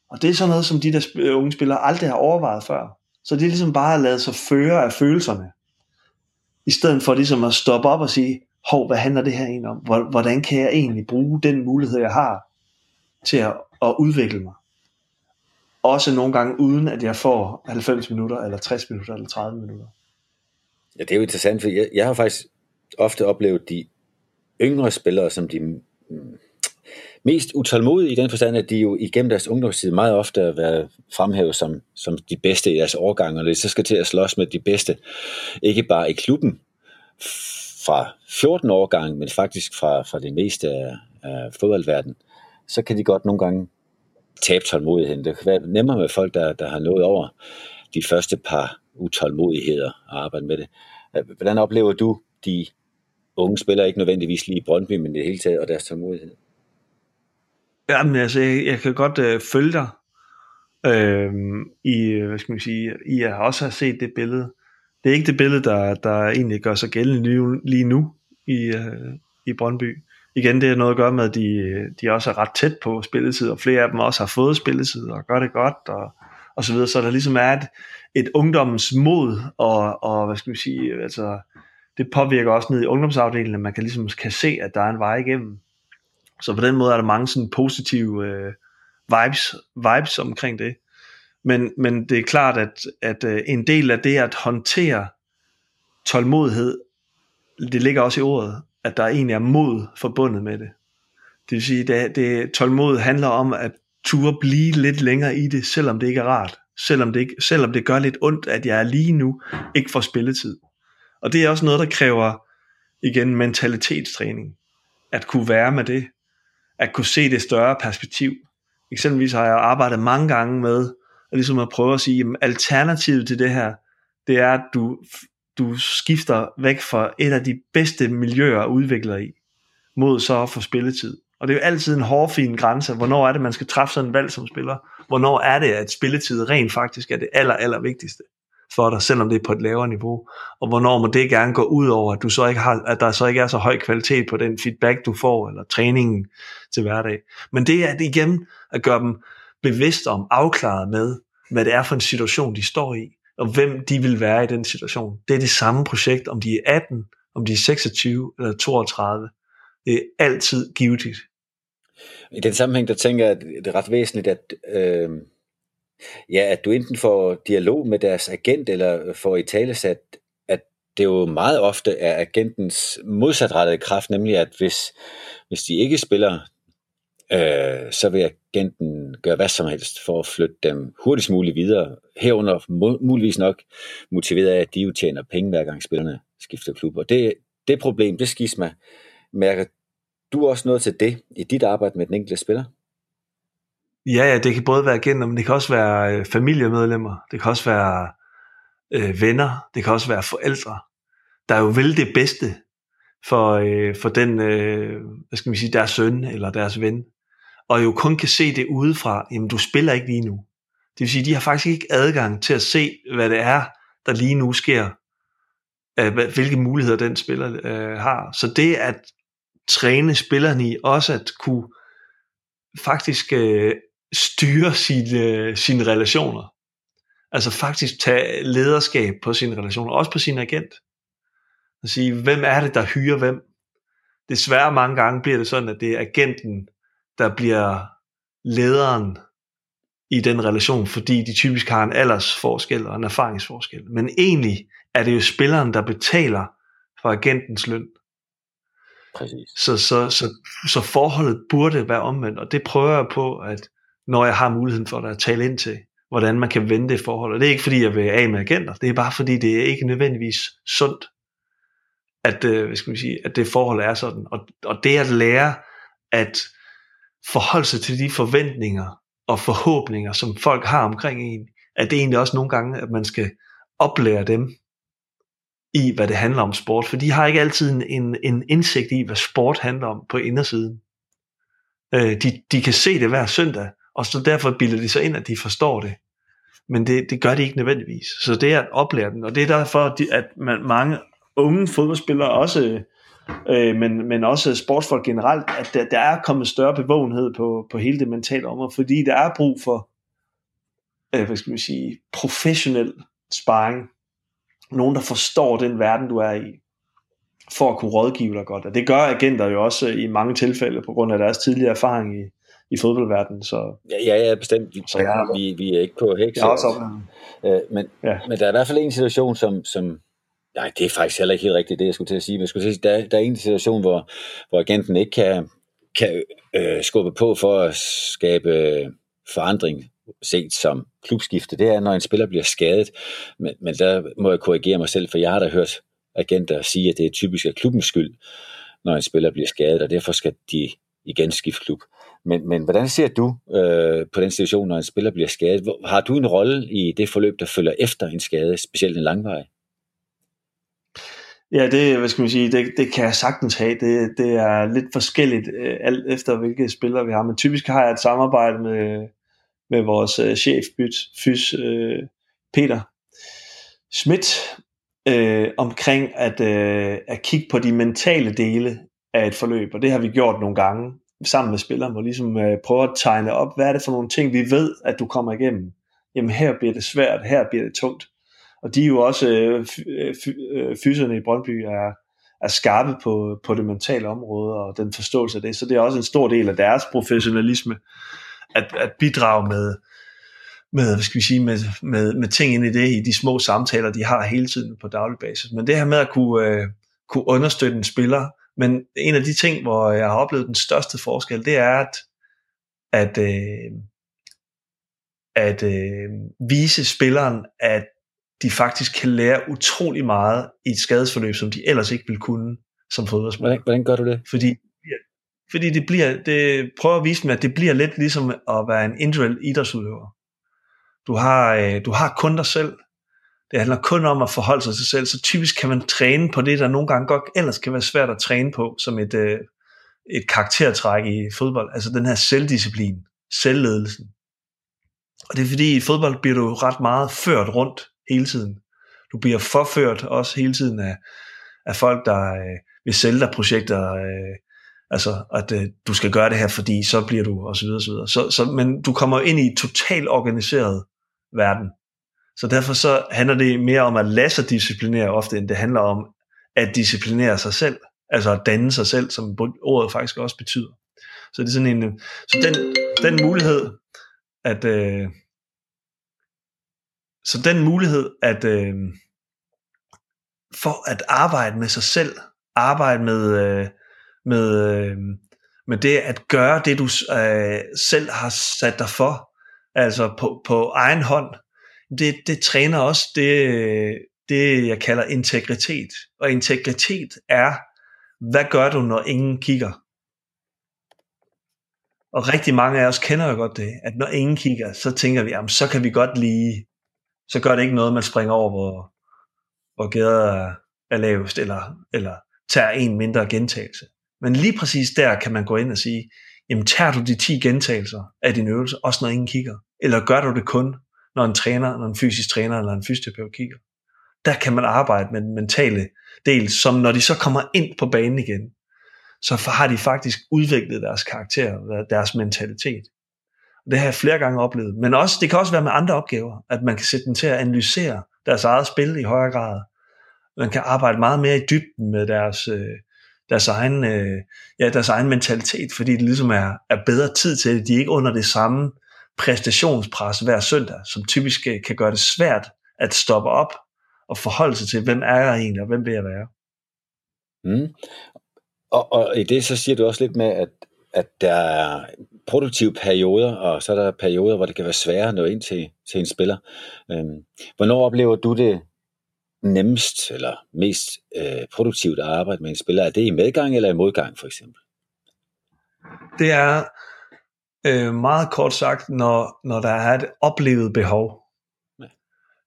Og det er sådan noget, som de der øh, unge spillere aldrig har overvejet før. Så det er ligesom bare at lade sig føre af følelserne. I stedet for ligesom at stoppe op og sige, hov, hvad handler det her egentlig om? Hvordan kan jeg egentlig bruge den mulighed, jeg har til at, at udvikle mig? Også nogle gange uden, at jeg får 90 minutter, eller 60 minutter, eller 30 minutter. Ja, det er jo interessant, for jeg, jeg har faktisk ofte oplevet de yngre spillere som de mest utålmodige i den forstand, at de jo igennem deres ungdomstid meget ofte har været fremhævet som, som de bedste i deres årgang, og de så skal til at slås med de bedste, ikke bare i klubben, fra 14 årgang, men faktisk fra, fra det meste af, af fodboldverdenen, så kan de godt nogle gange tabe tålmodigheden. Det kan være nemmere med folk, der, der har nået over de første par utålmodigheder og arbejde med det. Hvordan oplever du de unge spillere, ikke nødvendigvis lige i Brøndby, men i det hele taget, og deres tålmodighed? Jamen altså, jeg, jeg kan godt øh, følge dig øhm, øh, i, hvad skal man sige, i at også har set det billede det er ikke det billede, der, der egentlig gør sig gældende lige, lige nu i, øh, i Brøndby. Igen, det er noget at gøre med, at de, øh, de også er ret tæt på spilletid, og flere af dem også har fået spilletid og gør det godt, og, og så videre. Så der ligesom er et, et ungdommens mod, og, og hvad skal vi sige, altså, det påvirker også ned i ungdomsafdelingen, at man kan ligesom kan se, at der er en vej igennem. Så på den måde er der mange sådan positive øh, vibes, vibes omkring det. Men, men det er klart, at, at øh, en del af det at håndtere tålmodighed, det ligger også i ordet, at der egentlig er mod forbundet med det. Det vil sige, at det, tålmodighed handler om at turde blive lidt længere i det, selvom det ikke er rart. Selvom det, ikke, selvom det gør lidt ondt, at jeg er lige nu ikke får spilletid. Og det er også noget, der kræver igen mentalitetstræning. At kunne være med det. At kunne se det større perspektiv. Eksempelvis har jeg arbejdet mange gange med og ligesom at prøve at sige, at alternativet til det her, det er, at du, du skifter væk fra et af de bedste miljøer at udvikle i, mod så at få spilletid. Og det er jo altid en hårfin grænse, hvornår er det, man skal træffe sådan en valg som spiller. Hvornår er det, at spilletid rent faktisk er det aller, aller vigtigste for dig, selvom det er på et lavere niveau. Og hvornår må det gerne gå ud over, at, du så ikke har, at der så ikke er så høj kvalitet på den feedback, du får, eller træningen til hverdag. Men det er det igen at gøre dem bevidst om, afklaret med, hvad det er for en situation, de står i, og hvem de vil være i den situation. Det er det samme projekt, om de er 18, om de er 26 eller 32. Det er altid givetigt. I den sammenhæng, der tænker jeg, at det er ret væsentligt, at øh, Ja, at du enten får dialog med deres agent, eller øh, får i talesat, at det jo meget ofte er agentens modsatrettede kraft, nemlig at hvis, hvis de ikke spiller, øh, så vil agenten gøre hvad som helst for at flytte dem hurtigst muligt videre, herunder muligvis nok motiveret af, at de jo tjener penge, hver gang spillerne skifter klub. Og det, det problem, det skisma, mærker du også noget til det i dit arbejde med den enkelte spiller? Ja, ja, det kan både være agenter, men det kan også være øh, familiemedlemmer, det kan også være øh, venner, det kan også være forældre, der jo vil det bedste for, øh, for den, øh, hvad skal vi sige, deres søn eller deres ven, og jo kun kan se det udefra, jamen du spiller ikke lige nu. Det vil sige, de har faktisk ikke adgang til at se, hvad det er, der lige nu sker, øh, hvilke muligheder den spiller øh, har. Så det at træne spillerne i også at kunne faktisk øh, styre sine, øh, sine relationer. Altså faktisk tage lederskab på sine relationer, også på sin agent. Og sige, hvem er det, der hyrer hvem? Desværre mange gange bliver det sådan, at det er agenten, der bliver lederen i den relation, fordi de typisk har en aldersforskel og en erfaringsforskel. Men egentlig er det jo spilleren, der betaler for agentens løn. Præcis. Så, så, så, så forholdet burde være omvendt, og det prøver jeg på, at når jeg har muligheden for at tale ind til, hvordan man kan vende det forhold. Og det er ikke fordi, jeg vil af med agenter, det er bare fordi, det er ikke nødvendigvis sundt, at, øh, hvad skal man sige, at det forhold er sådan. Og, og det at lære at forholde sig til de forventninger og forhåbninger, som folk har omkring en, at det egentlig også nogle gange, at man skal oplære dem i, hvad det handler om sport, for de har ikke altid en, en indsigt i, hvad sport handler om på indersiden. Øh, de, de kan se det hver søndag, og så derfor bilder de sig ind, at de forstår det. Men det, det gør de ikke nødvendigvis. Så det er at oplære den, og det er derfor, at man, mange unge fodboldspillere også, øh, men, men også sportsfolk generelt, at der, der er kommet større bevågenhed på, på hele det mentale område, fordi der er brug for, øh, hvad skal man sige, professionel sparring. Nogen, der forstår den verden, du er i, for at kunne rådgive dig godt. Og det gør agenter jo også i mange tilfælde, på grund af deres tidligere erfaring i, i fodboldverdenen. Så, ja, ja, ja bestemt. Vi, så jeg, vi, vi er ikke på hæk. Jeg også oplevet. Øh, men, ja. men der er i hvert fald en situation, som, som Nej, det er faktisk heller ikke helt rigtigt, det jeg skulle til at sige. Men jeg skulle til at sige, der, der er en situation, hvor, hvor agenten ikke kan, kan øh, skubbe på for at skabe forandring set som klubskifte. Det er, når en spiller bliver skadet. Men, men der må jeg korrigere mig selv, for jeg har da hørt agenter sige, at det er typisk af klubbens skyld, når en spiller bliver skadet, og derfor skal de igen skifte klub. Men, men hvordan ser du øh, på den situation, når en spiller bliver skadet? Har du en rolle i det forløb, der følger efter en skade, specielt en langvej? Ja, det, hvad skal man sige, det, det kan jeg sagtens have. Det, det er lidt forskelligt, øh, alt efter hvilke spillere vi har. Men typisk har jeg et samarbejde med, med vores øh, chef, Fys, øh, Peter Schmidt, øh, omkring at, øh, at kigge på de mentale dele af et forløb. Og det har vi gjort nogle gange sammen med spilleren, hvor ligesom øh, prøve at tegne op, hvad er det for nogle ting, vi ved, at du kommer igennem. Jamen her bliver det svært, her bliver det tungt. Og de er jo også, øh, øh, øh fyserne i Brøndby er, er skarpe på, på det mentale område og den forståelse af det. Så det er også en stor del af deres professionalisme at, at bidrage med, med, hvad skal vi sige, med, med, med ting ind i det, i de små samtaler, de har hele tiden på daglig basis. Men det her med at kunne, øh, kunne understøtte en spiller, men en af de ting, hvor jeg har oplevet den største forskel, det er, at, at, øh, at øh, vise spilleren, at de faktisk kan lære utrolig meget i et skadesforløb, som de ellers ikke ville kunne som fodboldspiller. Hvordan, hvordan gør du det? Fordi, fordi det bliver, det prøver at vise dem, at det bliver lidt ligesom at være en individuel idrætsudøver. Du har, øh, du har kun dig selv. Det handler kun om at forholde sig til sig selv. Så typisk kan man træne på det, der nogle gange godt ellers kan være svært at træne på, som et, øh, et karaktertræk i fodbold. Altså den her selvdisciplin, selvledelsen. Og det er fordi i fodbold bliver du ret meget ført rundt hele tiden. Du bliver forført også hele tiden af, af folk, der øh, vil sælge dig projekter, øh, altså at øh, du skal gøre det her, fordi så bliver du, og så videre, så videre. Så, så, men du kommer ind i et totalt organiseret verden. Så derfor så handler det mere om at lade sig disciplinere ofte, end det handler om at disciplinere sig selv. Altså at danne sig selv, som ordet faktisk også betyder. Så det er sådan en, øh, så den, den mulighed, at, øh, så den mulighed, at øh, for at arbejde med sig selv, arbejde med, øh, med, øh, med det at gøre det, du øh, selv har sat dig for, altså på, på egen hånd, det, det træner også det, det, jeg kalder integritet. Og integritet er, hvad gør du, når ingen kigger? Og rigtig mange af os kender jo godt det, at når ingen kigger, så tænker vi, jamen, så kan vi godt lige, så gør det ikke noget, man springer over, hvor, hvor gæder er, er lavest, eller, eller tager en mindre gentagelse. Men lige præcis der kan man gå ind og sige, jamen tager du de 10 gentagelser af din øvelse, også når ingen kigger? Eller gør du det kun, når en træner, når en fysisk træner eller en fysioterapeut kigger? Der kan man arbejde med den mentale del, som når de så kommer ind på banen igen, så har de faktisk udviklet deres karakter, deres mentalitet. Det har jeg flere gange oplevet. Men også, det kan også være med andre opgaver, at man kan sætte dem til at analysere deres eget spil i højere grad. Man kan arbejde meget mere i dybden med deres, øh, deres, egen, øh, ja, deres egen mentalitet, fordi det ligesom er, er bedre tid til det. De er ikke under det samme præstationspres hver søndag, som typisk øh, kan gøre det svært at stoppe op og forholde sig til, hvem er jeg egentlig, og hvem vil jeg være. Mm. Og, og i det så siger du også lidt med, at, at der er produktive perioder, og så er der perioder, hvor det kan være sværere at nå ind til, til en spiller. Øhm, hvornår oplever du det nemmest eller mest øh, produktivt at arbejde med en spiller? Er det i medgang eller i modgang for eksempel? Det er øh, meget kort sagt, når, når der er et oplevet behov.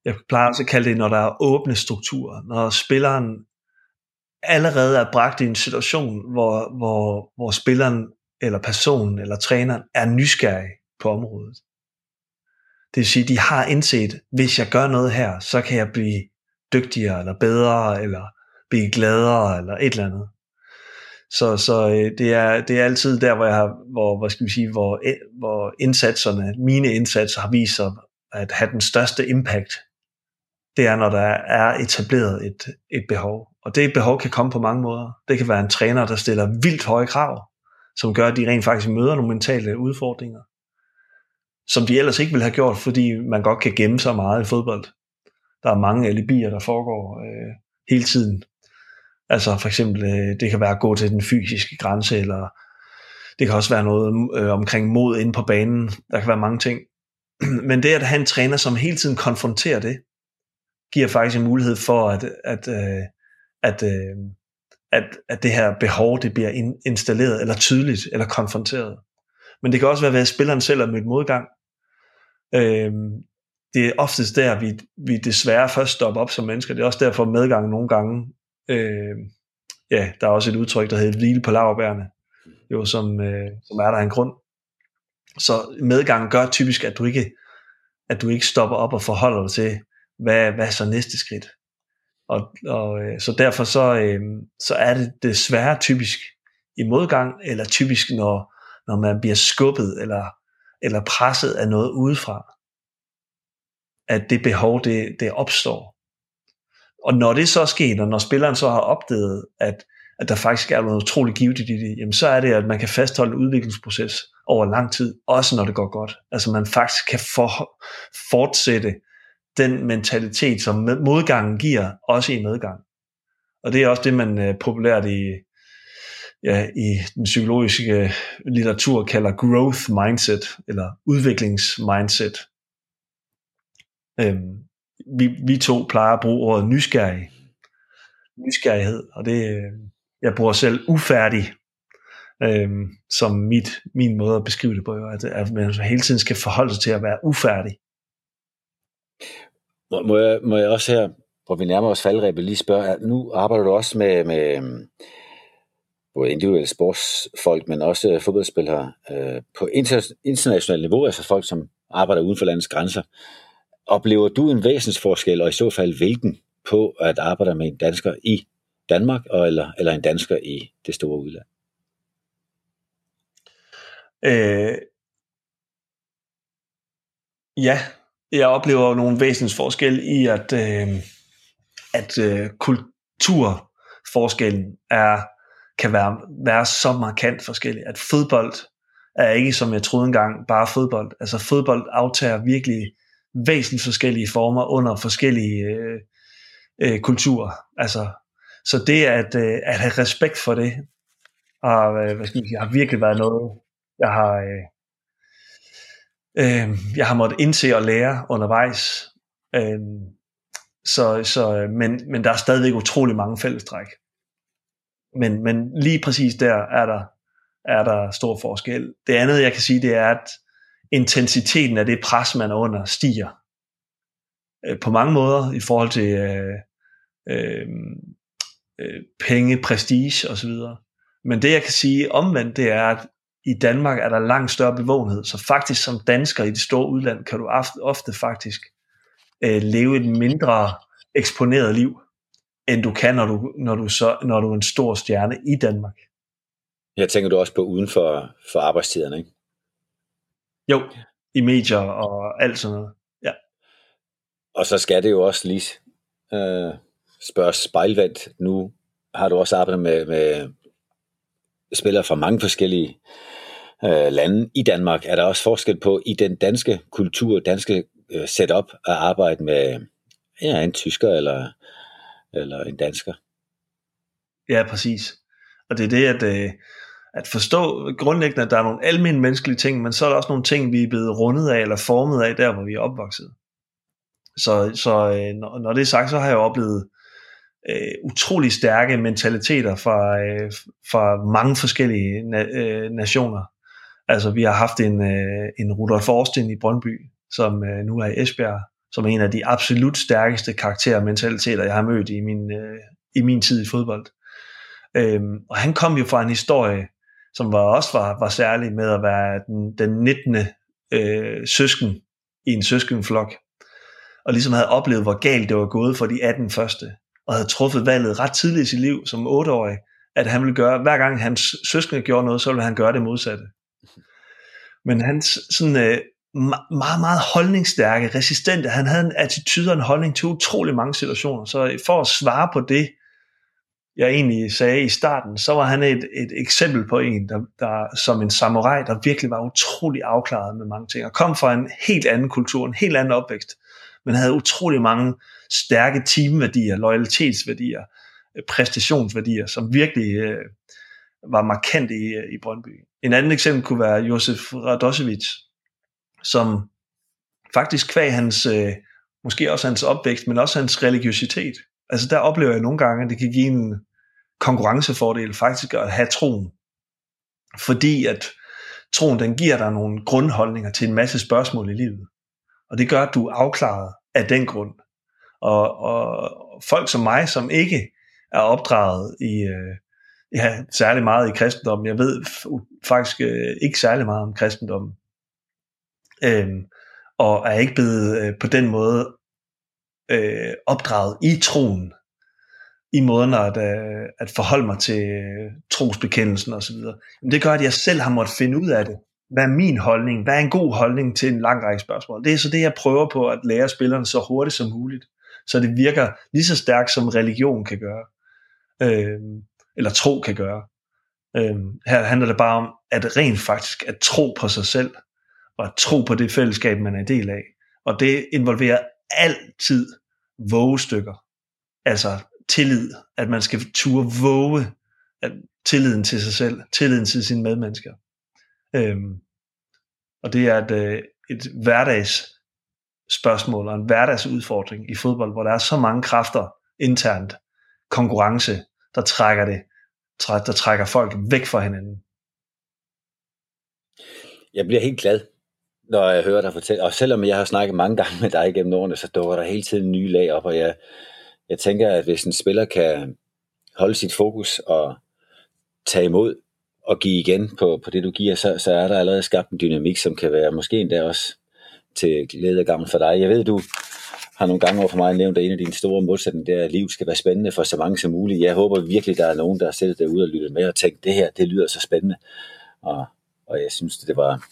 Jeg plejer også at kalde det, når der er åbne strukturer. Når spilleren allerede er bragt i en situation, hvor, hvor, hvor spilleren eller personen eller træneren er nysgerrig på området. Det vil sige, de har indset, hvis jeg gør noget her, så kan jeg blive dygtigere eller bedre, eller blive gladere, eller et eller andet. Så, så øh, det, er, det er altid der, hvor jeg har, hvor, hvad skal vi sige, hvor, øh, hvor indsatserne, mine indsatser har vist sig at have den største impact. Det er, når der er etableret et, et behov. Og det behov kan komme på mange måder. Det kan være en træner, der stiller vildt høje krav, som gør, at de rent faktisk møder nogle mentale udfordringer, som de ellers ikke ville have gjort, fordi man godt kan gemme sig meget i fodbold. Der er mange alibier, der foregår øh, hele tiden. Altså for eksempel, øh, det kan være at gå til den fysiske grænse, eller det kan også være noget øh, omkring mod inde på banen. Der kan være mange ting. Men det at have en træner, som hele tiden konfronterer det, giver faktisk en mulighed for, at, at, øh, at, øh, at, at det her behov det bliver in, installeret, eller tydeligt, eller konfronteret. Men det kan også være, at spilleren selv er mødt modgang. Øh, det er oftest der, vi, vi desværre først stopper op som mennesker. Det er også derfor medgang nogle gange, øh, ja, der er også et udtryk, der hedder hvile på laverbærene, jo, som, øh, som er der en grund. Så medgangen gør typisk, at du ikke, at du ikke stopper op og forholder dig til, hvad, hvad er så næste skridt? Og, og øh, så derfor så, øh, så er det desværre typisk i modgang, eller typisk når, når man bliver skubbet eller, eller presset af noget udefra, at det behov det, det opstår. Og når det så er sket, og når spilleren så har opdaget, at, at der faktisk er noget utroligt givet i det, jamen så er det, at man kan fastholde en udviklingsproces over lang tid, også når det går godt. Altså man faktisk kan for, fortsætte den mentalitet, som modgangen giver, også i medgang. Og det er også det, man øh, populært i, ja, i den psykologiske øh, litteratur kalder growth mindset, eller udviklingsmindset. Øhm, vi, vi to plejer at bruge ordet nysgerrig. Nysgerrighed, og det, øh, jeg bruger selv ufærdig, øhm, som mit, min måde at beskrive det på, at, at man hele tiden skal forholde sig til at være ufærdig. Må, må, jeg, må jeg også her, hvor vi nærmer os faldrebet, lige spørge, nu arbejder du også med, med øh, både individuelle sportsfolk, men også fodboldspillere øh, på inter, internationalt niveau, altså folk, som arbejder uden for landets grænser. Oplever du en væsensforskel, og i så fald hvilken, på at arbejde med en dansker i Danmark, og eller, eller en dansker i det store udland? Øh, ja, jeg oplever nogle væsensforskel i, at, øh, at øh, kulturforskellen er, kan være, være så markant forskellig, at fodbold er ikke, som jeg troede engang, bare fodbold. Altså fodbold aftager virkelig væsentligt forskellige former under forskellige øh, øh, kulturer. Altså, så det at, øh, at have respekt for det, har, øh, hvad skal jeg sige, har virkelig været noget, jeg har, øh, øh, jeg har måttet indse og lære undervejs. Øh, så, så, øh, men, men der er stadigvæk utrolig mange fællestræk. Men, men lige præcis der er der, er der stor forskel. Det andet, jeg kan sige, det er, at intensiteten af det pres, man er under, stiger. Øh, på mange måder i forhold til øh, øh, øh penge, prestige osv. Men det, jeg kan sige omvendt, det er, at i Danmark er der langt større bevågenhed. Så faktisk som dansker i det store udland, kan du ofte, ofte faktisk øh, leve et mindre eksponeret liv, end du kan, når du, når du, så, når du er en stor stjerne i Danmark. Jeg tænker du også på uden for, for arbejdstiderne, ikke? Jo, i medier og alt sådan noget. Ja. Og så skal det jo også lige øh, spørge spejlvendt. Nu har du også arbejdet med, med spillere fra mange forskellige øh, lande i Danmark. Er der også forskel på i den danske kultur, danske øh, setup at arbejde med ja, en tysker eller, eller en dansker? Ja, præcis. Og det er det, at, øh, at forstå grundlæggende, at der er nogle almindelige menneskelige ting, men så er der også nogle ting, vi er blevet rundet af eller formet af, der hvor vi er opvokset. Så, så øh, når, det er sagt, så har jeg oplevet øh, utrolig stærke mentaliteter fra, øh, fra mange forskellige na- øh, nationer. Altså vi har haft en, øh, en Rudolf Forsten i Brøndby, som øh, nu er i Esbjerg, som er en af de absolut stærkeste karakterer og mentaliteter, jeg har mødt i min, øh, i min tid i fodbold. Øhm, og han kom jo fra en historie, som var også var, var særlig med at være den, den 19. Øh, søsken i en søskenflok, og ligesom havde oplevet, hvor galt det var gået for de 18 første, og havde truffet valget ret tidligt i sit liv som 8-årig, at han ville gøre, hver gang hans søskende gjorde noget, så ville han gøre det modsatte. Men hans sådan øh, meget, meget holdningsstærke, resistente, han havde en attitude og en holdning til utrolig mange situationer. Så for at svare på det, jeg egentlig sagde i starten, så var han et, et eksempel på en, der, der som en samurai, der virkelig var utrolig afklaret med mange ting, og kom fra en helt anden kultur, en helt anden opvækst, men havde utrolig mange stærke teamværdier, loyalitetsværdier, øh, præstationsværdier, som virkelig øh, var markant i, øh, i Brøndby. En anden eksempel kunne være Josef Radosevic, som faktisk kvæg hans, øh, måske også hans opvækst, men også hans religiøsitet. Altså der oplever jeg nogle gange, at det kan give en konkurrencefordel faktisk at have troen. Fordi at troen, den giver dig nogle grundholdninger til en masse spørgsmål i livet. Og det gør, at du er afklaret af den grund. Og, og folk som mig, som ikke er opdraget i, øh, ja, særlig meget i kristendom, jeg ved faktisk øh, ikke særlig meget om kristendom, øhm, og er ikke blevet øh, på den måde øh, opdraget i troen, i måden at, øh, at forholde mig til øh, trosbekendelsen osv. Men det gør, at jeg selv har måttet finde ud af det. Hvad er min holdning? Hvad er en god holdning til en lang række spørgsmål? Det er så det, jeg prøver på at lære spillerne så hurtigt som muligt, så det virker lige så stærkt, som religion kan gøre, øh, eller tro kan gøre. Øh, her handler det bare om, at rent faktisk at tro på sig selv, og at tro på det fællesskab, man er en del af. Og det involverer altid vågestykker. Altså tillid, at man skal turde våge at tilliden til sig selv, tilliden til sine medmennesker. Øhm, og det er et, øh, et hverdags spørgsmål og en hverdagsudfordring i fodbold, hvor der er så mange kræfter internt, konkurrence, der trækker det, der trækker folk væk fra hinanden. Jeg bliver helt glad, når jeg hører dig fortælle, og selvom jeg har snakket mange gange med dig gennem årene, så dukker der hele tiden nye lag op, og jeg, jeg tænker, at hvis en spiller kan holde sit fokus og tage imod og give igen på, på det, du giver, så, så er der allerede skabt en dynamik, som kan være måske endda også til glæde og gavn for dig. Jeg ved, du har nogle gange over for mig nævnt, at en af dine store modsætninger er, at livet skal være spændende for så mange som muligt. Jeg håber virkelig, der er nogen, der sætter derude og lytter med og tænker, det her, det lyder så spændende. Og, og jeg synes, det var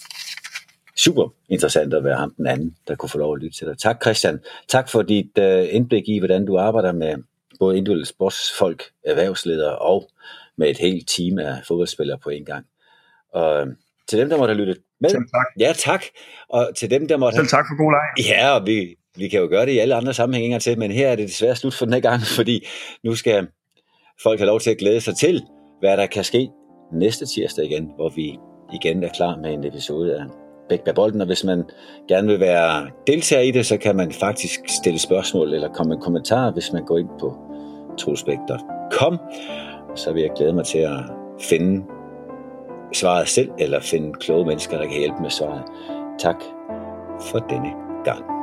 super interessant at være ham den anden, der kunne få lov at lytte til dig. Tak Christian. Tak for dit uh, indblik i, hvordan du arbejder med både individuelle sportsfolk, erhvervsledere og med et helt team af fodboldspillere på en gang. Og øh, til dem, der måtte have lyttet med. Selv tak. Ja, tak. Og til dem, der måtte... Selv tak for god leg. Ja, og vi, vi kan jo gøre det i alle andre sammenhænge til, men her er det desværre slut for den her gang, fordi nu skal folk have lov til at glæde sig til, hvad der kan ske næste tirsdag igen, hvor vi igen er klar med en episode af Bæk med Bolden, og hvis man gerne vil være deltager i det, så kan man faktisk stille spørgsmål eller komme med kommentarer, hvis man går ind på trosbæk.com, så vil jeg glæde mig til at finde svaret selv, eller finde kloge mennesker, der kan hjælpe med svaret. Tak for denne gang.